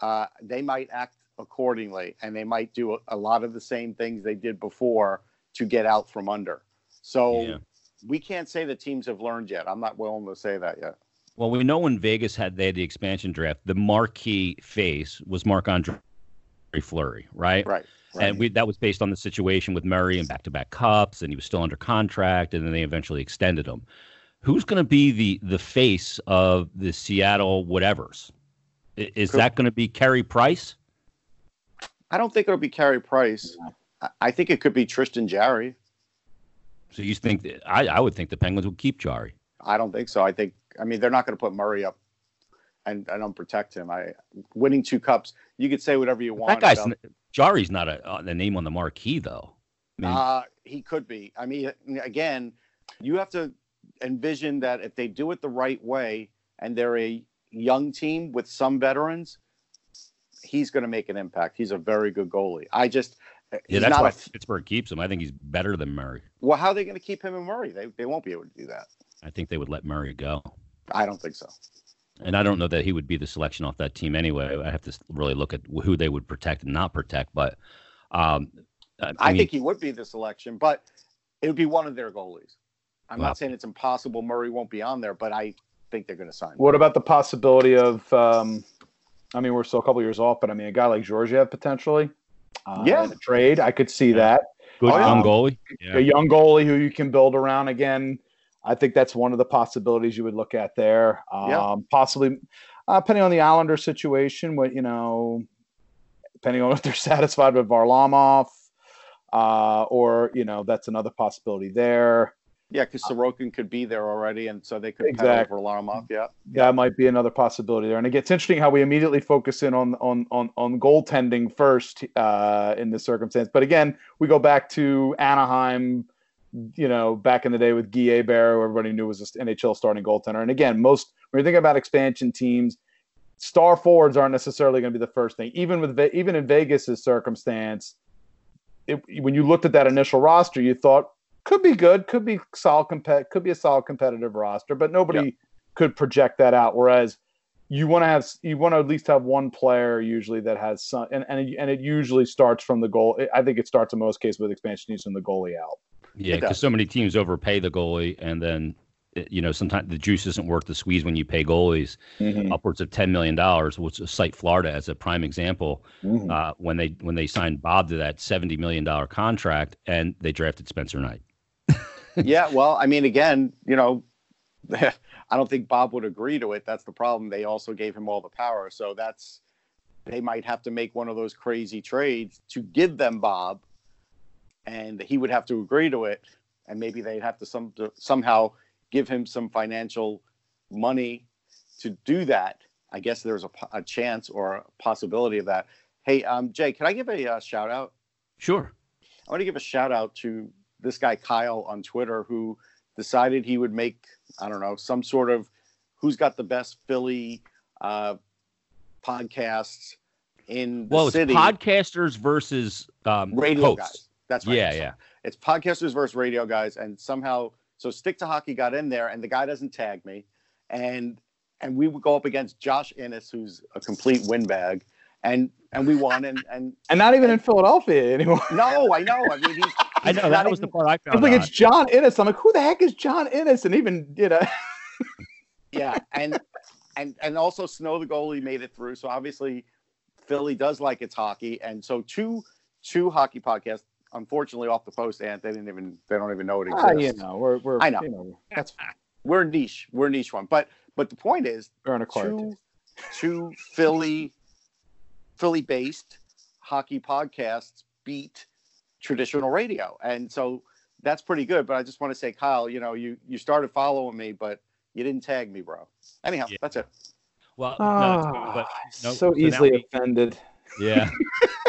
Speaker 2: uh, they might act accordingly and they might do a, a lot of the same things they did before to get out from under. So
Speaker 1: Yeah.
Speaker 2: we can't say the teams have learned yet. I'm not willing to say that yet.
Speaker 1: Well, we know when Vegas had they had the expansion draft, the marquee face was Marc Andre Fleury, right?
Speaker 2: Right. Right.
Speaker 1: And we that was based on the situation with Murray and back to back cups, and he was still under contract, and then they eventually extended him. Who's going to be the the face of the Seattle whatevers? I- Is that going to be Carey Price?
Speaker 2: I don't think it'll be Carey Price. I, I think it could be Tristan Jarry.
Speaker 1: So you think that, I I would think the Penguins would keep Jarry.
Speaker 2: I don't think so. I think I mean they're not going to put Murray up and, and protect him. I winning two cups. You could say whatever you want.
Speaker 1: That guy's
Speaker 2: about-
Speaker 1: Jarry's not a, a name on the marquee though. I mean,
Speaker 2: Uh, he could be. I mean, again, you have to envision that if they do it the right way and they're a young team with some veterans, he's going to make an impact. He's a very good goalie. I just,
Speaker 1: yeah, that's why
Speaker 2: a,
Speaker 1: Pittsburgh keeps him. I think he's better than Murray.
Speaker 2: well, how are they going to keep him in Murray? They, they won't be able to do that.
Speaker 1: I think they would let Murray go.
Speaker 2: I don't think so.
Speaker 1: And I don't know that he would be the selection off that team anyway. I have to really look at who they would protect and not protect. But um, I,
Speaker 2: I,
Speaker 1: mean,
Speaker 2: think he would be the selection, but it would be one of their goalies. I'm
Speaker 1: Wow.
Speaker 2: not saying it's impossible Murray won't be on there, but I think they're going to sign. him.
Speaker 3: What about the possibility of? Um, I mean, we're still a couple years off, but I mean, a guy like Georgiev potentially. Uh,
Speaker 2: Yeah.
Speaker 3: trade. I could see that.
Speaker 1: good
Speaker 2: yeah.
Speaker 1: young goalie. Yeah.
Speaker 3: A young goalie who you can build around again. I think that's one of the possibilities you would look at there. Um,
Speaker 2: Yeah.
Speaker 3: Possibly, uh, depending on the Islander situation, what you know, depending on if they're satisfied with Varlamov, uh, or you know, that's another possibility there.
Speaker 2: Yeah, because Sorokin could be there already, and so they could
Speaker 3: Exactly.
Speaker 2: over Laramov. Yeah.
Speaker 3: that might be another possibility there. And it gets interesting how we immediately focus in on on on, on goaltending first uh, in this circumstance. But again, we go back to Anaheim, you know, back in the day with Guy who everybody knew was an NHL starting goaltender. And again, most when you think about expansion teams, star forwards aren't necessarily going to be the first thing. Even with even in Vegas's circumstance, it, when you looked at that initial roster, you thought could be good, could be solid, compet- could be a solid competitive roster, but nobody could project that out. Whereas you want to have, you want to at least have one player usually that has some, and and it, and it usually starts from the goal. I think it starts in most cases with expansion teams from the goalie out.
Speaker 1: Yeah, because so many teams overpay the goalie, and then you know sometimes the juice isn't worth the squeeze when you pay goalies
Speaker 3: Mm-hmm.
Speaker 1: upwards of ten million dollars. Which cite Florida as a prime example
Speaker 3: Mm-hmm.
Speaker 1: uh, when they when they signed Bob to that seventy million dollar contract, and they drafted Spencer Knight.
Speaker 2: yeah. Well, I mean, again, you know, I don't think Bob would agree to it. That's the problem. They also gave him all the power, so that's they might have to make one of those crazy trades to give them Bob, and he would have to agree to it, and maybe they'd have to some to somehow give him some financial money to do that. I guess there's a, a chance or a possibility of that. Hey, um, Jay, can I give a uh, shout out?
Speaker 1: Sure.
Speaker 2: I want to give a shout out to this guy Kyle on Twitter who decided he would make I don't know some sort of who's got the best Philly uh, podcasts in the
Speaker 1: Well, it's
Speaker 2: city.
Speaker 1: podcasters versus um,
Speaker 2: radio
Speaker 1: hosts.
Speaker 2: guys. That's right.
Speaker 1: Yeah, yeah.
Speaker 2: It's podcasters versus radio guys, and somehow so stick to hockey got in there, and the guy doesn't tag me, and and we would go up against Josh Innes, who's a complete windbag, and and we won, and and
Speaker 3: And not even in Philadelphia anymore.
Speaker 2: no, I know. I mean, he's,
Speaker 1: I know that
Speaker 2: not
Speaker 1: was the part I found.
Speaker 3: It's
Speaker 1: found.
Speaker 3: like
Speaker 1: odd.
Speaker 3: it's John Innes. I'm like, who the heck is John Innes? And even you know,
Speaker 2: yeah, and and and also Snow the goalie made it through. So obviously, Philly does like its hockey, and so two two hockey podcasts. Unfortunately, off the post, and they didn't even they don't even know it exists.
Speaker 3: ah, you know, we're we're
Speaker 2: I know.
Speaker 3: you know that's
Speaker 2: We're niche. We're a niche one, but but the point is,
Speaker 3: we're an a
Speaker 2: two two Philly Philly based hockey podcasts beat traditional radio, and so that's pretty good. But I just want to say, Kyle, you know, you you started following me, but you didn't tag me, bro. Anyhow,
Speaker 1: Yeah.
Speaker 2: that's it.
Speaker 1: Well, no, it's
Speaker 3: Ah,
Speaker 1: but no,
Speaker 3: so
Speaker 1: so
Speaker 3: easily
Speaker 1: we-
Speaker 3: offended.
Speaker 1: yeah.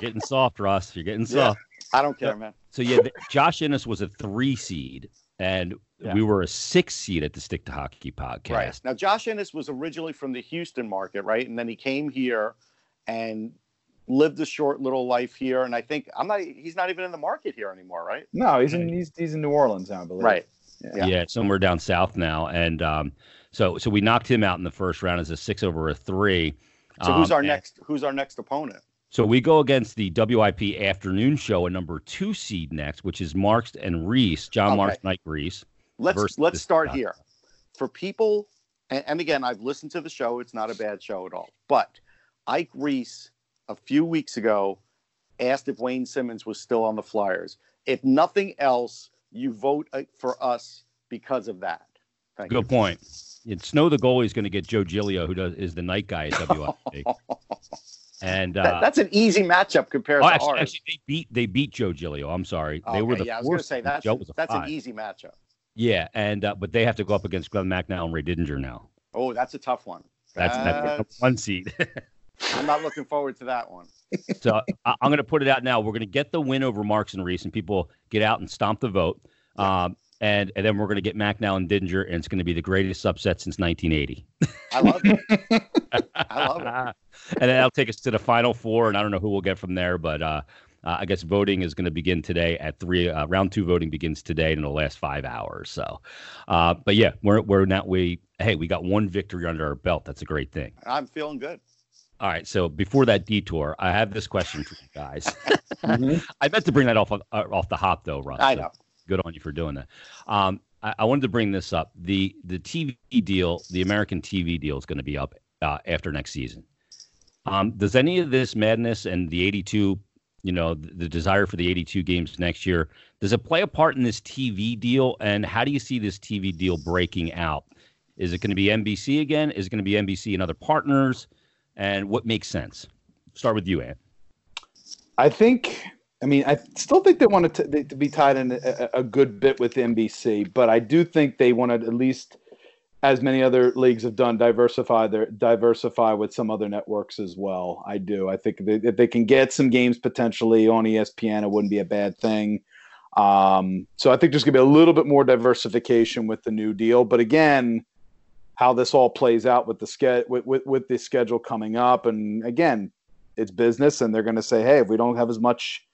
Speaker 1: getting soft, Ross. You're getting
Speaker 2: Yeah.
Speaker 1: soft.
Speaker 2: I don't care, man.
Speaker 1: So yeah, Josh Innes was a three seed, and
Speaker 3: Yeah.
Speaker 1: we were a six seed at the Stick to Hockey podcast.
Speaker 2: Right. Now, Josh Innes was originally from the Houston market, right? And then he came here and lived a short little life here. And I think I'm not, he's not even in the market here anymore, right?
Speaker 3: No, he's in he's, he's in New Orleans now, I believe.
Speaker 2: Right.
Speaker 1: Yeah.
Speaker 2: Yeah.
Speaker 1: somewhere down south now, and um, so so we knocked him out in the first round as a six over a three.
Speaker 2: So who's
Speaker 1: Um,
Speaker 2: our next, who's our next opponent?
Speaker 1: So we go against the WIP afternoon show, a number two seed next, which is Marks and Reese, John
Speaker 2: Okay.
Speaker 1: Marks, Mike Reese.
Speaker 2: Let's, let's start
Speaker 1: guy.
Speaker 2: here for people. And, and again, I've listened to the show. It's not a bad show at all, but Ike Reese a few weeks ago asked if Wayne Simmons was still on the Flyers. If nothing else, you vote uh, for us because of that. Thank
Speaker 1: Good point. And Snow the goalie is going to get Joe Giglio, who does is the night guy at WIP. and
Speaker 2: That-
Speaker 1: uh,
Speaker 2: that's an easy matchup compared
Speaker 1: oh,
Speaker 2: to
Speaker 1: actually,
Speaker 2: ours.
Speaker 1: actually, they beat they beat Joe Giglio. I'm sorry, they were
Speaker 2: Okay,
Speaker 1: the
Speaker 2: yeah, I was going to say that's that's
Speaker 1: five.
Speaker 2: an easy matchup.
Speaker 1: Yeah, and uh, but they have to go up against Glen Macnow and Ray Didinger now.
Speaker 2: Oh, that's a tough one.
Speaker 1: That's that's
Speaker 2: That's-
Speaker 1: one seed.
Speaker 2: I'm not looking forward to that one.
Speaker 1: so I, I'm going to put it out now. We're going to get the win over Marks and Reese, and people get out and stomp the vote. Um, and and then we're going to get Macnow and Dinger, and it's going to be the greatest upset since 1980.
Speaker 2: I love it. I love it.
Speaker 1: and then that'll take us to the final four, and I don't know who we'll get from there, but uh, uh, I guess voting is going to begin today at three. Uh, round two voting begins today and it'll last five hours. So, uh, but yeah, we're we're not we. Hey, we got one victory under our belt. That's a great thing.
Speaker 2: I'm feeling good.
Speaker 1: All right. So before that detour, I have this question for you guys.
Speaker 3: Mhm.
Speaker 1: I meant to bring that off of, uh, off the hop though, Ron.
Speaker 2: I
Speaker 1: so
Speaker 2: know.
Speaker 1: Good on you for doing that. Um, I, I wanted to bring this up. The the TV deal, the American TV deal, is going to be up uh, after next season. Um, does any of this madness and the 82, you know, the, the desire for the 82 games next year, does it play a part in this TV deal? And how do you see this TV deal breaking out? Is it going to be NBC again? Is it going to be NBC and other partners? And what makes sense? Start with you, Ant.
Speaker 3: I think. I mean, I still think they want to, to be tied in a, a good bit with NBC, but I do think they want to at least, as many other leagues have done, diversify their diversify with some other networks as well. I do. I think they, if they can get some games potentially on ESPN, it wouldn't be a bad thing. Um, so I think there's going to be a little bit more diversification with the new deal. But again, how this all plays out with the ske- with, with, with the schedule coming up, and again, it's business, and they're going to say, hey, if we don't have as much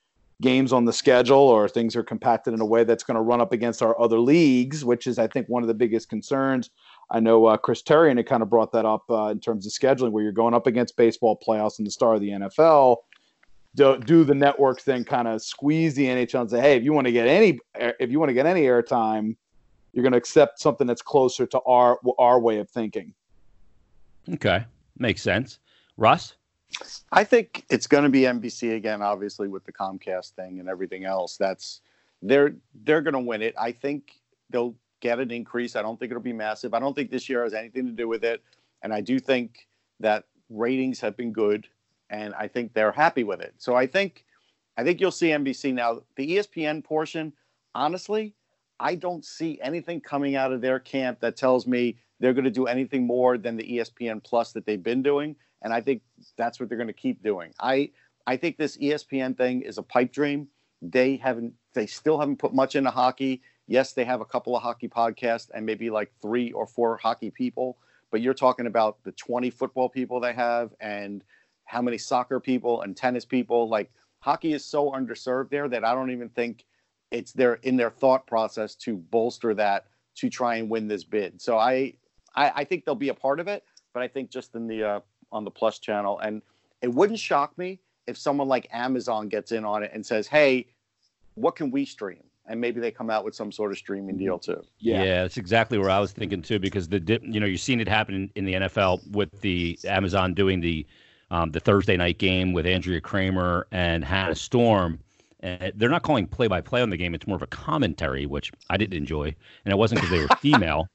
Speaker 3: games on the schedule or things are compacted in a way that's going to run up against our other leagues, which is, I think, one of the biggest concerns. I know uh, Chris Terrian had kind of brought that up uh, in terms of scheduling, where you're going up against baseball playoffs and the star of the NFL. Do, do the networks then kind of squeeze the NHL and say, hey, if you want to get any, if you want to get any airtime, you're going to accept something that's closer to our our way of thinking.
Speaker 1: Okay, makes sense. Russ.
Speaker 2: I think it's going to be NBC again, obviously with the Comcast thing and everything else. That's they're they're going to win it. I think they'll get an increase. I don't think it'll be massive. I don't think this year has anything to do with it, and I do think that ratings have been good, and I think they're happy with it. So I think I think you'll see NBC now. The ESPN portion, honestly, I don't see anything coming out of their camp that tells me they're going to do anything more than the ESPN Plus that they've been doing, and I think that's what they're going to keep doing. I I think this ESPN thing is a pipe dream. They haven't they still haven't put much into hockey. Yes, they have a couple of hockey podcasts and maybe like three or four hockey people, but you're talking about the 20 football people they have and how many soccer people and tennis people. Like hockey is so underserved there that I don't even think it's their in their thought process to bolster that to try and win this bid. So I I, I think they'll be a part of it, but I think just in the uh, on the Plus channel, and it wouldn't shock me if someone like Amazon gets in on it and says, "Hey, what can we stream?" And maybe they come out with some sort of streaming deal too.
Speaker 1: Yeah. Yeah that's exactly where I was thinking too, because the dip, you know, you've seen it happen in, in the NFL with the Amazon doing the um, the Thursday night game with Andrea Kremer and Hannah Storm. And they're not calling play by play on the game; it's more of a commentary, which I didn't enjoy, and it wasn't because they were female.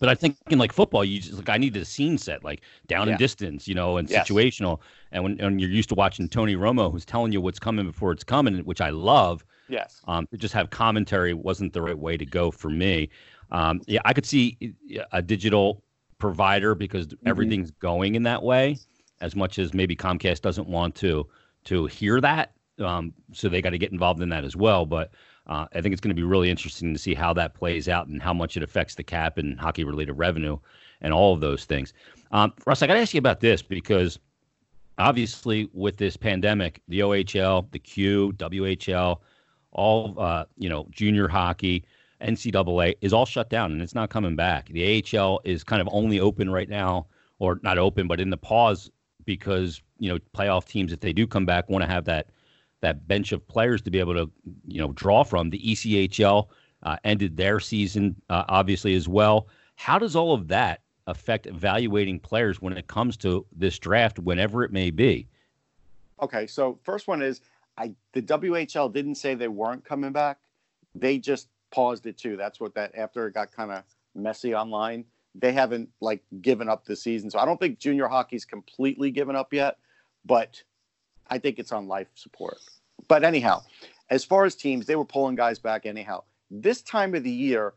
Speaker 1: But I think in like football, you just like I need the scene set, like down
Speaker 2: Yeah.
Speaker 1: and distance, you know, and
Speaker 2: Yes.
Speaker 1: situational. And when, when you're used to watching Tony Romo, who's telling you what's coming before it's coming, which I love,
Speaker 2: Yes.
Speaker 1: um, to just have commentary wasn't the right way to go for me. Um, yeah, I could see a digital provider because everything's going in that way. As much as maybe Comcast doesn't want to to hear that, um, so they got to get involved in that as well. But uh, I think it's going to be really interesting to see how that plays out and how much it affects the cap and hockey related revenue and all of those things. Um, Russ, I got to ask you about this because obviously with this pandemic, the OHL, the Q, WHL, all uh, you know, junior hockey, NCAA is all shut down and it's not coming back. The AHL is kind of only open right now, or not open, but in the pause because you know playoff teams, if they do come back, want to have that that bench of players to be able to you know draw from. The ECHL uh, ended their season uh, obviously as well. How does all of that affect evaluating players when it comes to this draft, whenever it may be?
Speaker 2: Okay, so first one is I the WHL didn't say they weren't coming back. They just paused it too. That's what that after it got kind of messy online. They haven't like given up the season. So I don't think junior hockey's completely given up yet, but I think it's on life support. But anyhow, as far as teams, they were pulling guys back anyhow. This time of the year,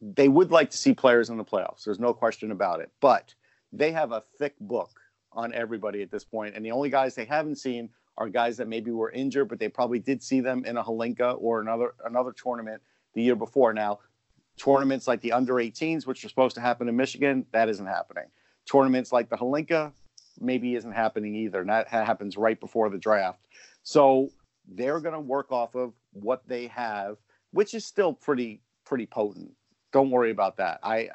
Speaker 2: they would like to see players in the playoffs. There's no question about it. But they have a thick book on everybody at this point, and the only guys they haven't seen are guys that maybe were injured, but they probably did see them in a Hlinka or another another tournament the year before. Now, tournaments like the under 18s, which are supposed to happen in Michigan, that isn't happening. Tournaments like the Hlinka maybe isn't happening either. And that happens right before the draft. So they're going to work off of what they have, which is still pretty pretty potent don't worry about that. I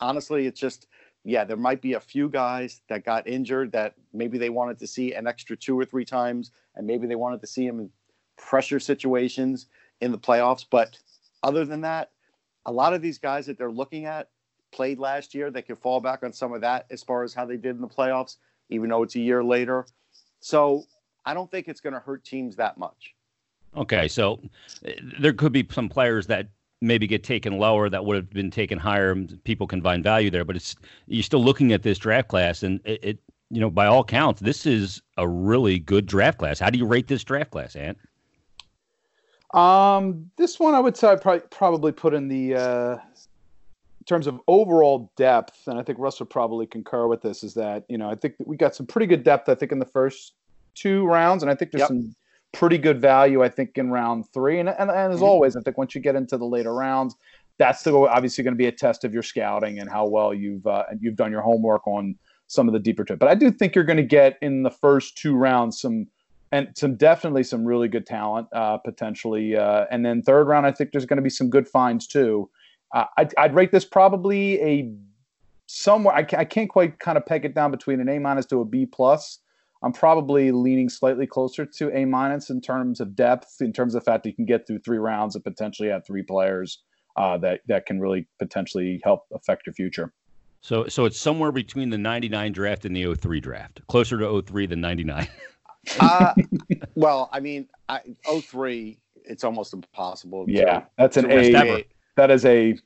Speaker 2: honestly, it's just yeah, there might be a few guys that got injured that maybe they wanted to see an extra two or three times, and maybe they wanted to see him in pressure situations in the playoffs. But other than that, a lot of these guys that they're looking at played last year. They could fall back on some of that as far as how they did in the playoffs, even though it's a year later. So I don't think it's going to hurt teams that much.
Speaker 1: Okay, so eh, there could be some players that maybe get taken lower that would have been taken higher. People can find value there, but it's you're still looking at this draft class, and it, it you know by all counts, this is a really good draft class. How do you rate this draft class, Ant?
Speaker 3: Um, this one I would say I probably probably put in the uh, in terms of overall depth, and I think Russ would probably concur with this. Is that you know I think we got some pretty good depth. I think in the first two rounds, and I think there's yep. some pretty good value, I think, in round three. And, and, and as mm-hmm. always, I think once you get into the later rounds, that's the, obviously going to be a test of your scouting and how well you've uh, you've done your homework on some of the deeper But I do think you're going to get in the first two rounds some and some definitely some really good talent uh, potentially. Uh, and then third round, I think there's going to be some good finds too. Uh, I'd, I'd, rate this probably a somewhere. I, I can't quite kind of peg it down between an A minus to a B plus. I'm probably leaning slightly closer to A minus in terms of depth, in terms of the fact that you can get through three rounds and potentially have three players uh, that that can really potentially help affect your future.
Speaker 1: So, so it's somewhere between the '99 draft and the 03 draft, closer to 03 than '99.
Speaker 2: uh, well, I mean, I, 03, it's almost impossible.
Speaker 3: Yeah, to, that's an A. That is a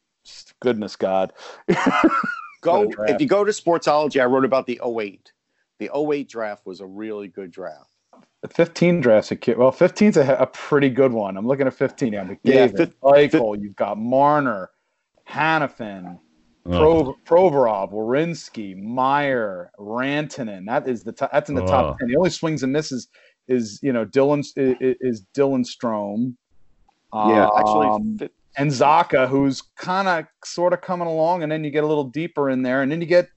Speaker 3: goodness God.
Speaker 2: go if you go to Sportsology. I wrote about the 08 the 08 draft was a really good draft.
Speaker 3: The 15 draft's a kid. Well, 15's a, a pretty good one. I'm looking at 15. Yeah, McDavid, yeah, Eichel, you've got Marner, Hanifin, oh. Provorov, Werenski, Meier, Rantanen. That is the top, that's in the oh. top 10. The only swings and misses is you know Dylan is, is Dylan Strome.
Speaker 2: Yeah, um, actually,
Speaker 3: and Zacha, who's kind of sort of coming along, and then you get a little deeper in there, and then you get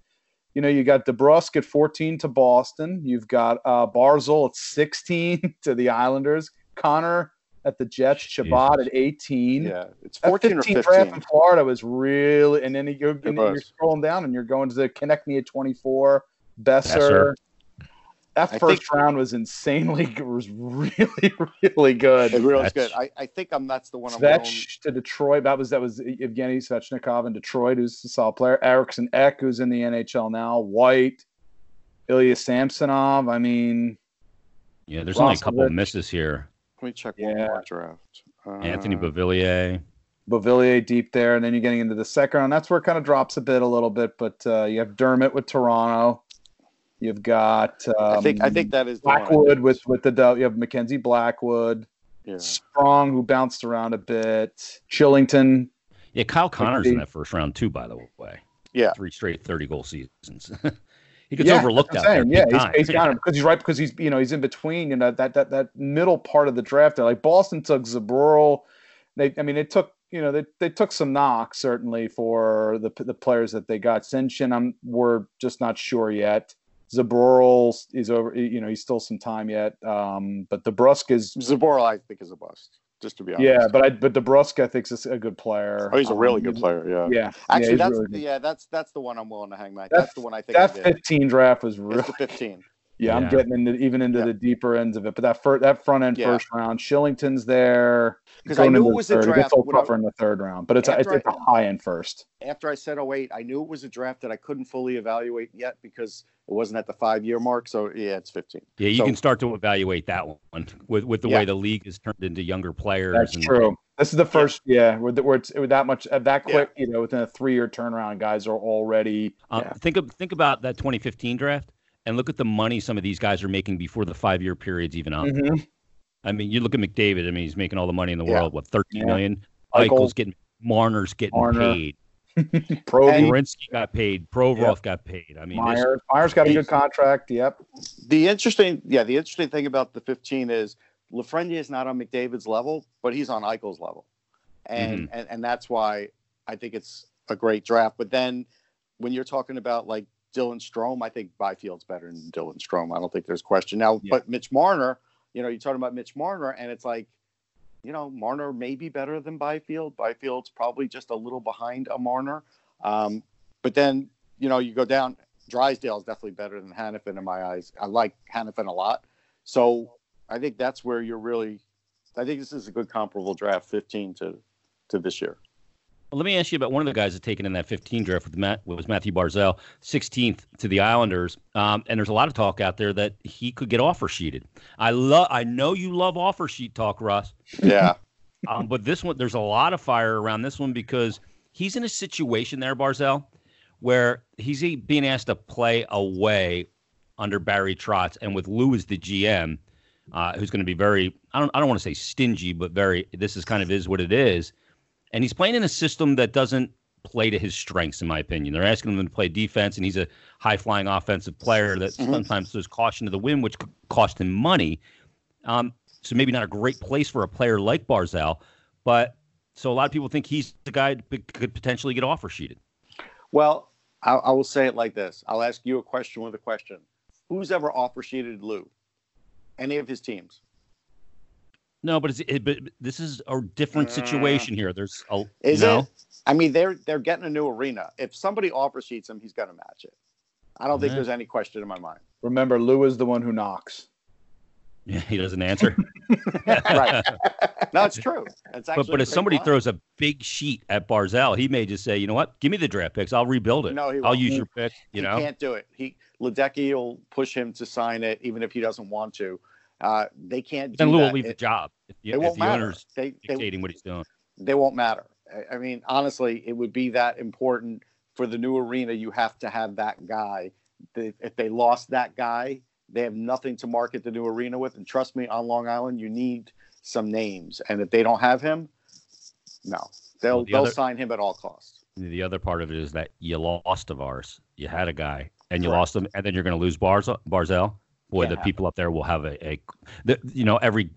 Speaker 3: you know, you got DeBrusk at 14 to Boston. You've got uh, Barzal at 16 to the Islanders. Connor at the Jets. Chabot at 18.
Speaker 2: Yeah, it's 14
Speaker 3: that 15
Speaker 2: or
Speaker 3: 15. draft in Florida was really, and then you're, and you're scrolling down and you're going to the Konecny at 24. Boeser. Boeser. That I first think, round was insanely was really really good.
Speaker 2: It really was good. I, I think I'm that's the one
Speaker 3: I'm going to Detroit. That was that was Evgeny Svechnikov in Detroit, who's a solid player. Eriksson Ek, who's in the NHL now. White, Ilya Samsonov. I mean,
Speaker 1: yeah, there's only a couple of misses here.
Speaker 2: Let me check yeah. one more draft.
Speaker 1: Uh, Anthony Beauvillier.
Speaker 3: Beauvillier deep there, and then you're getting into the second round. That's where it kind of drops a bit, a little bit. But uh, you have Dermott with Toronto. You've got um,
Speaker 2: I think I think that is
Speaker 3: Blackwood with with the you have Mackenzie Blackwood, yeah. Sprong who bounced around a bit, Chillington.
Speaker 1: Yeah, Kyle Connor's in that first round too, by the way.
Speaker 2: Yeah,
Speaker 1: three straight thirty goal seasons. He gets
Speaker 3: Yeah,
Speaker 1: overlooked
Speaker 3: that's
Speaker 1: out
Speaker 3: what I'm
Speaker 1: there.
Speaker 3: Yeah,
Speaker 1: time.
Speaker 3: he's, he's kind of because he's right because he's you know he's in between you know that that that middle part of the draft. There. Like Boston took Zboril. They I mean they took you know they, they took some knocks certainly for the the players that they got. Senyshyn, I'm we're just not sure yet. Zboril is over. You know he's still some time yet. Um, but DeBrusk is
Speaker 2: Zabora, I think, is a bust. Just to be honest.
Speaker 3: yeah, but I but DeBrusk I think is a good player.
Speaker 2: Oh, he's a really
Speaker 3: Um,
Speaker 2: good player. Yeah.
Speaker 3: Yeah,
Speaker 2: Actually,
Speaker 3: yeah,
Speaker 2: that's
Speaker 3: really
Speaker 2: yeah, that's that's the one I'm willing to hang my.
Speaker 3: That-
Speaker 2: That's the one I think.
Speaker 3: that 15 draft was really
Speaker 2: It's the 15.
Speaker 3: Yeah, I'm getting into even into
Speaker 2: Yeah.
Speaker 3: the deeper ends of it. But that first, that front end
Speaker 2: Yeah.
Speaker 3: first round, Shillington's there.
Speaker 2: Because I knew it
Speaker 3: the
Speaker 2: was a
Speaker 3: third. It
Speaker 2: draft
Speaker 3: gets a little
Speaker 2: when I-
Speaker 3: tougher in the third round, but it's a, it's,
Speaker 2: After
Speaker 3: it's a high end first.
Speaker 2: After I said 08, I knew it was a draft that I couldn't fully evaluate yet because it wasn't at the five year mark. So yeah, it's 15.
Speaker 1: Yeah, you
Speaker 2: So-
Speaker 1: can start to evaluate that one with with the
Speaker 2: Yeah.
Speaker 1: way the league is turned into younger players.
Speaker 3: That's
Speaker 1: and,
Speaker 3: true. This is the first, yeah, where, the- where it's where that much, uh, that
Speaker 2: Yeah.
Speaker 3: quick, you know, within a three year turnaround, guys are already.
Speaker 1: Um,
Speaker 3: yeah.
Speaker 1: Think of think about that 2015 draft and look at the money some of these guys are making before the five year period's even up.
Speaker 3: Mhm.
Speaker 1: I mean, you look at McDavid. I mean, he's making all the money in the
Speaker 2: Yeah.
Speaker 1: world. What 13
Speaker 3: Yeah.
Speaker 1: million?
Speaker 3: Eichel.
Speaker 1: Eichel's getting Marner's getting
Speaker 3: Marner.
Speaker 1: paid.
Speaker 3: Pro
Speaker 1: Marinsky got paid. Provorov got paid. I mean, this,
Speaker 3: Myers, Myers got a good contract. Yep.
Speaker 2: The interesting, yeah, the interesting thing about the 15 is Lafreniere is not on McDavid's level, but he's on Eichel's level, and and and that's why I think it's a great draft. But then when you're talking about like Dylan Strome, I think Byfield's better than Dylan Strome. I don't think there's question now.
Speaker 3: Yeah.
Speaker 2: But Mitch Marner, you know, you're talking about Mitch Marner, and it's like, you know, Marner may be better than Byfield. Byfield's probably just a little behind a Marner. Um, but then, you know, you go down. Drysdale is definitely better than Hanifin in my eyes. I like Hanifin a lot. So I think that's where you're really. I think this is a good comparable draft, 15 to to this year.
Speaker 1: Let me ask you about one of the guys that's taken in that 15 draft with Matt was Matthew Barzal, 16th to the Islanders. Um, and there's a lot of talk out there that he could get offer sheeted. I love. I know you love offer sheet talk, Russ.
Speaker 2: Yeah,
Speaker 1: Um, but this one, there's a lot of fire around this one because he's in a situation there, Barzal, where he's being asked to play away under Barry Trotz, and with Lou as the GM, uh, who's going to be very, I don't, I don't want to say stingy, but very, this is kind of is what it is, and he's playing in a system that doesn't play to his strengths, in my opinion. They're asking him to play defense, and he's a high flying offensive player that
Speaker 2: Mhm.
Speaker 1: sometimes throws caution to the wind, which could cost him money. Um, so maybe not a great place for a player like Barzal, but so a lot of people think he's the guy that could potentially get offer sheeted.
Speaker 2: Well, I, I will say it like this. I'll ask you a question with a question. Who's ever offer sheeted Lou? Any of his teams?
Speaker 1: No, but, it's, it, but this is a different
Speaker 2: Uh,
Speaker 1: situation here. There's a
Speaker 2: Is
Speaker 1: no?
Speaker 2: it? I mean, they're they're getting a new arena. If somebody offer sheets him, he's going to match it. I don't think
Speaker 1: Yeah.
Speaker 2: there's any question in my mind.
Speaker 3: Remember, Lou is the one who knocks.
Speaker 1: Yeah, he doesn't answer.
Speaker 2: Right. No, it's true. It's actually
Speaker 1: but but
Speaker 2: a
Speaker 1: if
Speaker 2: great
Speaker 1: somebody
Speaker 2: line.
Speaker 1: throws a big sheet at Barzal, he may just say, you know what, give me the draft picks. I'll rebuild it.
Speaker 2: No, he
Speaker 1: I'll
Speaker 2: won't.
Speaker 1: use
Speaker 2: He-
Speaker 1: your pick. You
Speaker 2: he
Speaker 1: know,
Speaker 2: can't do it. He Ledecky will push him to sign it, even if he doesn't want to. Uh, they can't.
Speaker 1: then Lou will leave the job if, the-
Speaker 2: It
Speaker 1: if
Speaker 2: won't
Speaker 1: the
Speaker 2: matter.
Speaker 1: owner's
Speaker 2: They, they,
Speaker 1: dictating what he's doing.
Speaker 2: they won't matter. I- I mean, honestly, it would be that important for the new arena. You have to have that guy. The- If they lost that guy, they have nothing to market the new arena with. And trust me, on Long Island, you need some names. And if they don't have him, no, they'll
Speaker 1: Well, the
Speaker 2: they'll
Speaker 1: other-
Speaker 2: sign him at all costs.
Speaker 1: The other part of it is that you lost Tavares. You had a guy, and you
Speaker 2: Correct.
Speaker 1: lost him, and then you're going to lose Barz- Barzal. Boy,
Speaker 2: Can't
Speaker 1: the people up there will have a, a the, you know, every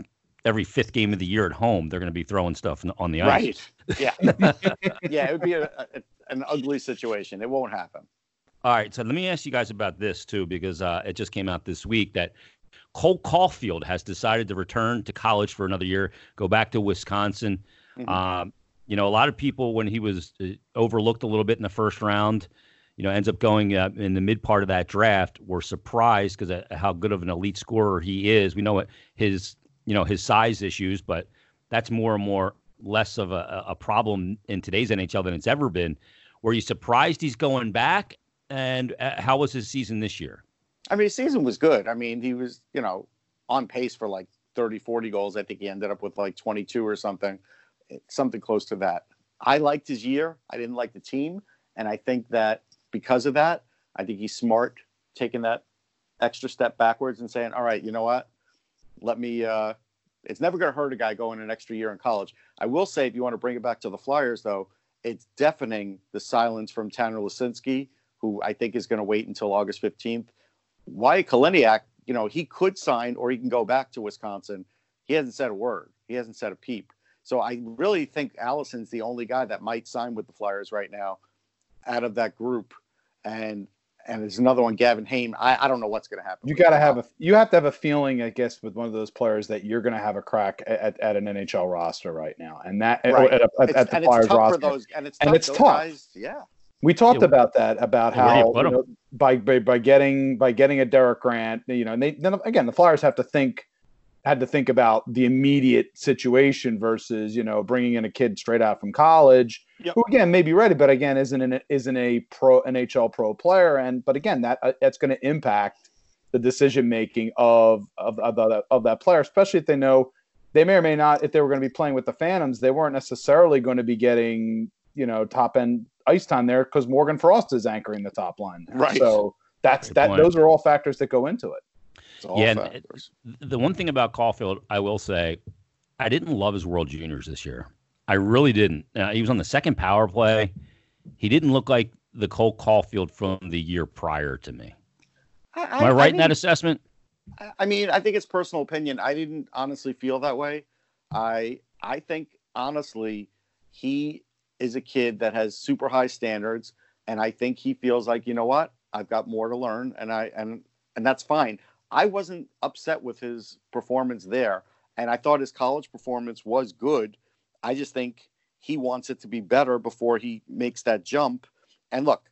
Speaker 1: every fifth game of the year at home, they're going to be throwing stuff on- the ice.
Speaker 2: Right? Yeah, yeah. It would be a, a, an ugly situation. It won't happen.
Speaker 1: All right, so let me ask you guys about this too, because uh, it just came out this week that Cole Caufield has decided to return to college for another year, go back to Wisconsin.
Speaker 2: Mhm.
Speaker 1: Um, you know, a lot of people when he was uh, overlooked a little bit in the first round, you know, ends up going uh, in the mid part of that draft, We're surprised because how good of an elite scorer he is. We know what his, you know, his size issues, but that's more and more less of a, a problem in today's NHL than it's ever been. Were you surprised he's going back? And uh, how was his season this year?
Speaker 2: I mean, his season was good. I mean, he was, you know, on pace for like 30, 40 goals. I think he ended up with like 22 or something, something close to that. I liked his year. I didn't like the team. And I think that because of that, I think he's smart taking that extra step backwards and saying, all right, you know what? Let me, uh, it's never going to hurt a guy going an extra year in college. I will say, if you want to bring it back to the Flyers, though, it's deafening the silence from Tanner Laczynski who I think is going to wait until August 15th. Wyatt Kalynuk, you know, he could sign or he can go back to Wisconsin. He hasn't said a word. He hasn't said a peep. So I really think Allison's the only guy that might sign with the Flyers right now out of that group. And and there's another one, Gavin Hain. I, I don't know what's going to happen.
Speaker 3: You got to have a you have to have a feeling, I guess, with one of those players that you're going to have a crack at, at an NHL roster right now, and that
Speaker 2: right.
Speaker 3: at,
Speaker 2: at, at the Flyers roster. Those, and it's and tough. It's tough. Guys, yeah.
Speaker 3: We talked yeah. about that about how you know, by, by by getting by getting a Derek Grant, you know, and they then again the Flyers have to think had to think about the immediate situation versus you know bringing in a kid straight out from college yep. who again may be ready but again isn't an isn't a pro nhl pro player and but again that uh, that's going to impact the decision making of of, of, the, of that player especially if they know they may or may not if they were going to be playing with the phantoms they weren't necessarily going to be getting you know top end ice time there because morgan frost is anchoring the top line
Speaker 2: right
Speaker 3: so that's Good that point. those are all factors that go into it
Speaker 1: yeah, the one thing about Caufield, I will say, I didn't love his World Juniors this year. I really didn't. Uh, he was on the second power play. He didn't look like the Cole Caufield from the year prior to me. I, Am I right I in that assessment?
Speaker 2: I mean, I think it's personal opinion. I didn't honestly feel that way. I I think honestly, he is a kid that has super high standards, and I think he feels like you know what, I've got more to learn, and I and and that's fine. I wasn't upset with his performance there, and I thought his college performance was good. I just think he wants it to be better before he makes that jump. And look,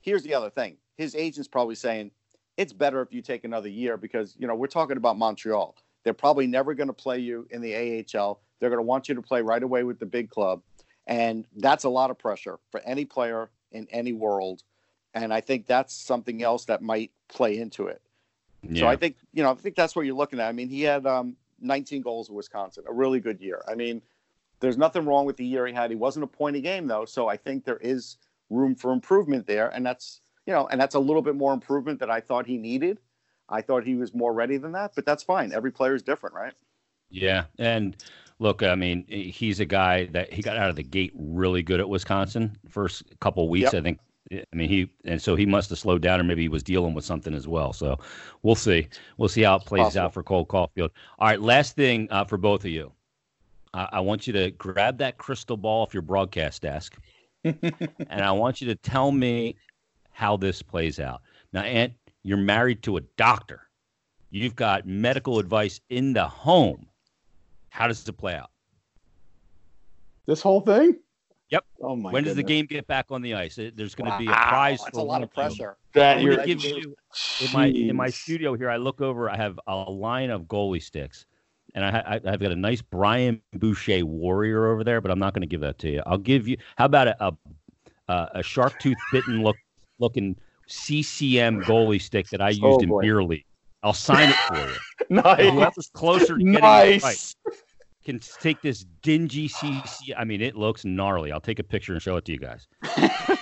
Speaker 2: here's the other thing: his agent's probably saying it's better if you take another year because you know we're talking about Montreal. They're probably never going to play you in the AHL. They're going to want you to play right away with the big club, and that's a lot of pressure for any player in any world. And I think that's something else that might play into it. Yeah. So I think you know I think that's what you're looking at. I mean, he had um, 19 goals in Wisconsin, a really good year. I mean, there's nothing wrong with the year he had. He wasn't a point a game though, so I think there is room for improvement there, and that's you know, and that's a little bit more improvement that I thought he needed. I thought he was more ready than that, but that's fine. Every player is different, right?
Speaker 1: Yeah, and look, I mean, he's a guy that he got out of the gate really good at Wisconsin. First couple weeks, yep. I think I mean, he and so he must have slowed down, or maybe he was dealing with something as well. So we'll see. We'll see how it plays Possible. out for Cole Caufield. All right, last thing uh, for both of you. I, I want you to grab that crystal ball off your broadcast desk, and I want you to tell me how this plays out. Now, Ant, you're married to a doctor. You've got medical advice in the home. How does it play out?
Speaker 3: This whole thing?
Speaker 1: Yep.
Speaker 3: Oh my.
Speaker 1: When goodness. does the game get back on the ice? There's going to wow. be a prize.
Speaker 2: That's a lot of pressure.
Speaker 3: That
Speaker 1: you're gives you in my in my studio here. I look over. I have a line of goalie sticks, and I, I have got a nice Brian Boucher Warrior over there. But I'm not going to give that to you. I'll give you. How about a a, a shark tooth bitten look looking CCM goalie stick that I used oh, in beer league. I'll sign it for you.
Speaker 3: nice.
Speaker 1: Whoever's closer to getting nice. it right can take this dingy CC. I mean, it looks gnarly. I'll take a picture and show it to you guys.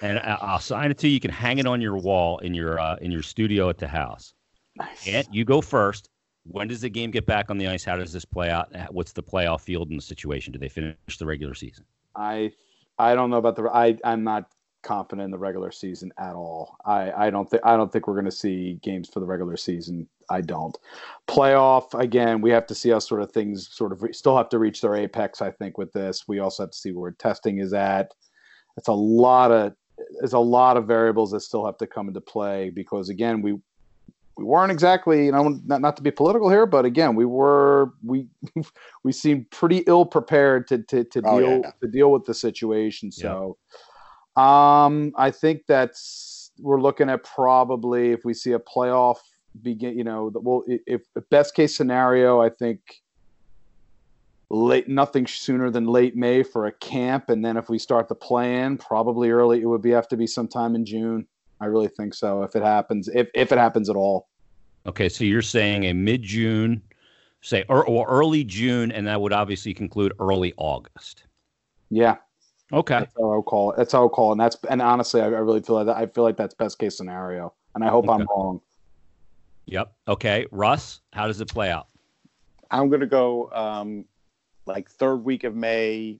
Speaker 1: and I'll sign it to you. You can hang it on your wall in your uh, in your studio at the house. Nice. And you go first. When does the game get back on the ice? How does this play out? What's the playoff field and the situation? Do they finish the regular season?
Speaker 3: I I don't know about the I I'm not confident in the regular season at all. I, I don't think I don't think we're going to see games for the regular season. I don't. Playoff again. We have to see how sort of things sort of re- still have to reach their apex. I think with this, we also have to see where testing is at. It's a lot of there's a lot of variables that still have to come into play because again we we weren't exactly you know not, not to be political here but again we were we we seemed pretty ill prepared to to, to oh, deal yeah. to deal with the situation so yeah um, I think that's we're looking at probably if we see a playoff begin, you know, the, well, if, if best case scenario, I think late nothing sooner than late May for a camp, and then if we start the plan, probably early. It would be have to be sometime in June. I really think so. If it happens, if if it happens at all.
Speaker 1: Okay, so you're saying a mid June, say or, or early June, and that would obviously conclude early August.
Speaker 3: Yeah,
Speaker 1: Okay,
Speaker 3: that's how I'll call it. That's how I'll call it. And that's and honestly, I, I really feel like that, I feel like that's best case scenario, and I hope okay. I'm wrong.
Speaker 1: Yep. Okay, Russ, how does it play out?
Speaker 2: I'm gonna go um, like third week of May,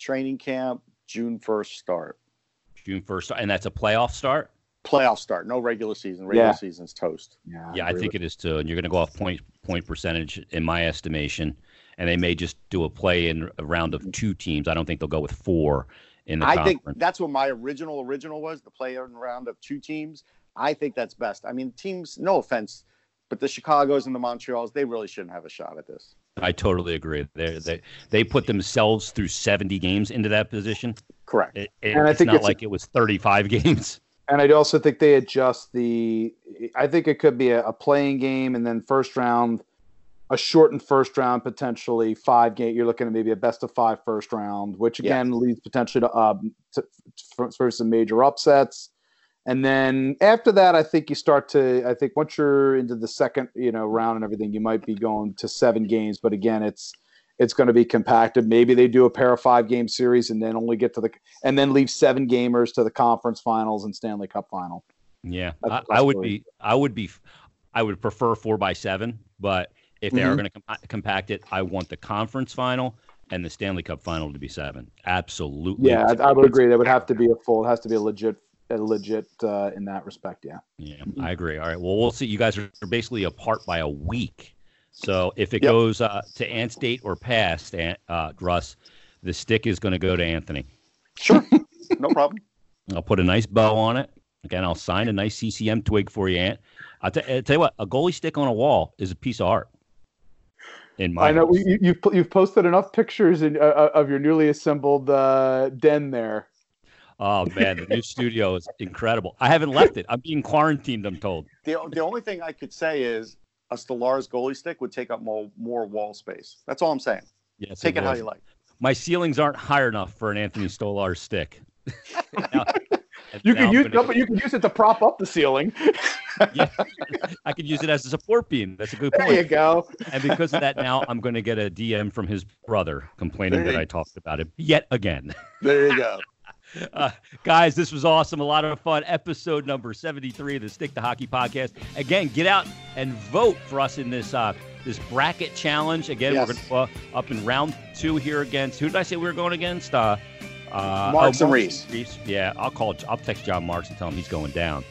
Speaker 2: training camp, June first start.
Speaker 1: June first, and that's a playoff start.
Speaker 2: Playoff start, no regular season. Regular
Speaker 3: Yeah.
Speaker 2: season's toast.
Speaker 3: Yeah,
Speaker 1: Yeah, I think it is too. And you're going to go off point point percentage in my estimation, and they may just do a play in a round of two teams. I don't think they'll go with four in the
Speaker 2: I
Speaker 1: conference.
Speaker 2: think that's what my original original was. The play in round of two teams. I think that's best. I mean, teams. No offense, but the Chicago's and the Montreal's, they really shouldn't have a shot at this.
Speaker 1: I totally agree. They they they put themselves through 70 games into that position.
Speaker 2: Correct.
Speaker 1: It, it-
Speaker 3: And I
Speaker 1: it's
Speaker 3: think
Speaker 1: not
Speaker 3: it's a-
Speaker 1: like it was 35 games.
Speaker 3: And I also think they adjust the. I think it could be a, a playing game, and then first round, a shortened first round, potentially five game. You're looking at maybe a best of five first round, which
Speaker 2: Yeah.
Speaker 3: again leads potentially to um to, for, for some major upsets. And then after that, I think you start to. I think once you're into the second, you know, round and everything, you might be going to seven games. But again, it's it's going to be compacted. Maybe they do a pair of five game series and then only get to the and then leave seven gamers to the conference finals and Stanley Cup final.
Speaker 1: Yeah,
Speaker 3: I,
Speaker 1: I,
Speaker 3: a
Speaker 1: I would
Speaker 3: possibility.
Speaker 1: be. I would be. I would prefer four by seven, but if they are
Speaker 3: Mhm.
Speaker 1: going to com- compact it, I want the conference final and the Stanley Cup final to be seven. Absolutely.
Speaker 3: Yeah, I, I would agree. That would have to be a full. It has to be a legit, a legit uh, in that respect. Yeah.
Speaker 1: Yeah, I agree. All right. Well, we'll see. You guys are basically apart by a week. So if it
Speaker 2: Yep.
Speaker 1: goes uh, to Ant's date or past, Ant, uh, Russ, the stick is going to go to Anthony.
Speaker 2: Sure. no problem.
Speaker 1: I'll put a nice bow on it. Again, I'll sign a nice CCM twig for you, Ant. I'll, t- I'll tell you what, a goalie stick on a wall is a piece of art. In my
Speaker 3: I know
Speaker 1: house.
Speaker 3: you, you've you've posted enough pictures in, uh, of your newly assembled uh, den there.
Speaker 1: Oh man, the new studio is incredible. I haven't left it. I'm being quarantined. I'm told.
Speaker 2: The, the only thing I could say is a Stellaris goalie stick would take up more more wall space. That's all I'm saying.
Speaker 1: Yes,
Speaker 2: Take it how you like.
Speaker 1: My ceilings aren't high enough for an Anthony Stolarz stick. Now-
Speaker 3: You
Speaker 1: now
Speaker 3: could use
Speaker 1: gonna-
Speaker 3: no, but you could use it to prop up the ceiling.
Speaker 1: yeah, I could use it as a support beam. That's a good point.
Speaker 3: There you go.
Speaker 1: And because of that, now I'm going to get a DM from his brother complaining
Speaker 2: There
Speaker 1: that
Speaker 2: you-
Speaker 1: I talked about him yet again.
Speaker 2: There you go.
Speaker 1: Uh, guys, this was awesome. A lot of fun. Episode number 73 of the Stick to Hockey podcast. Again, get out and vote for us in this uh, this bracket challenge. Again,
Speaker 2: Yes.
Speaker 1: we're going uh, up in round two here against. Who did I say we were going against? Uh, uh,
Speaker 2: Marks and
Speaker 1: Marks
Speaker 2: Reese.
Speaker 1: Yeah, I'll call. I'll text John Marks and tell him he's going down.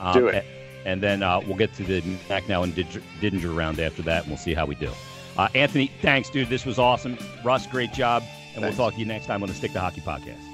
Speaker 1: Um,
Speaker 2: Do it.
Speaker 1: a- And, then uh, we'll get to the Macnow and Did- Didinger round after that, and we'll see how we do. Uh, Anthony, thanks, dude. This was awesome. Russ, great job. And
Speaker 2: Thanks.
Speaker 1: we'll talk to you next time on the Stick to Hockey podcast.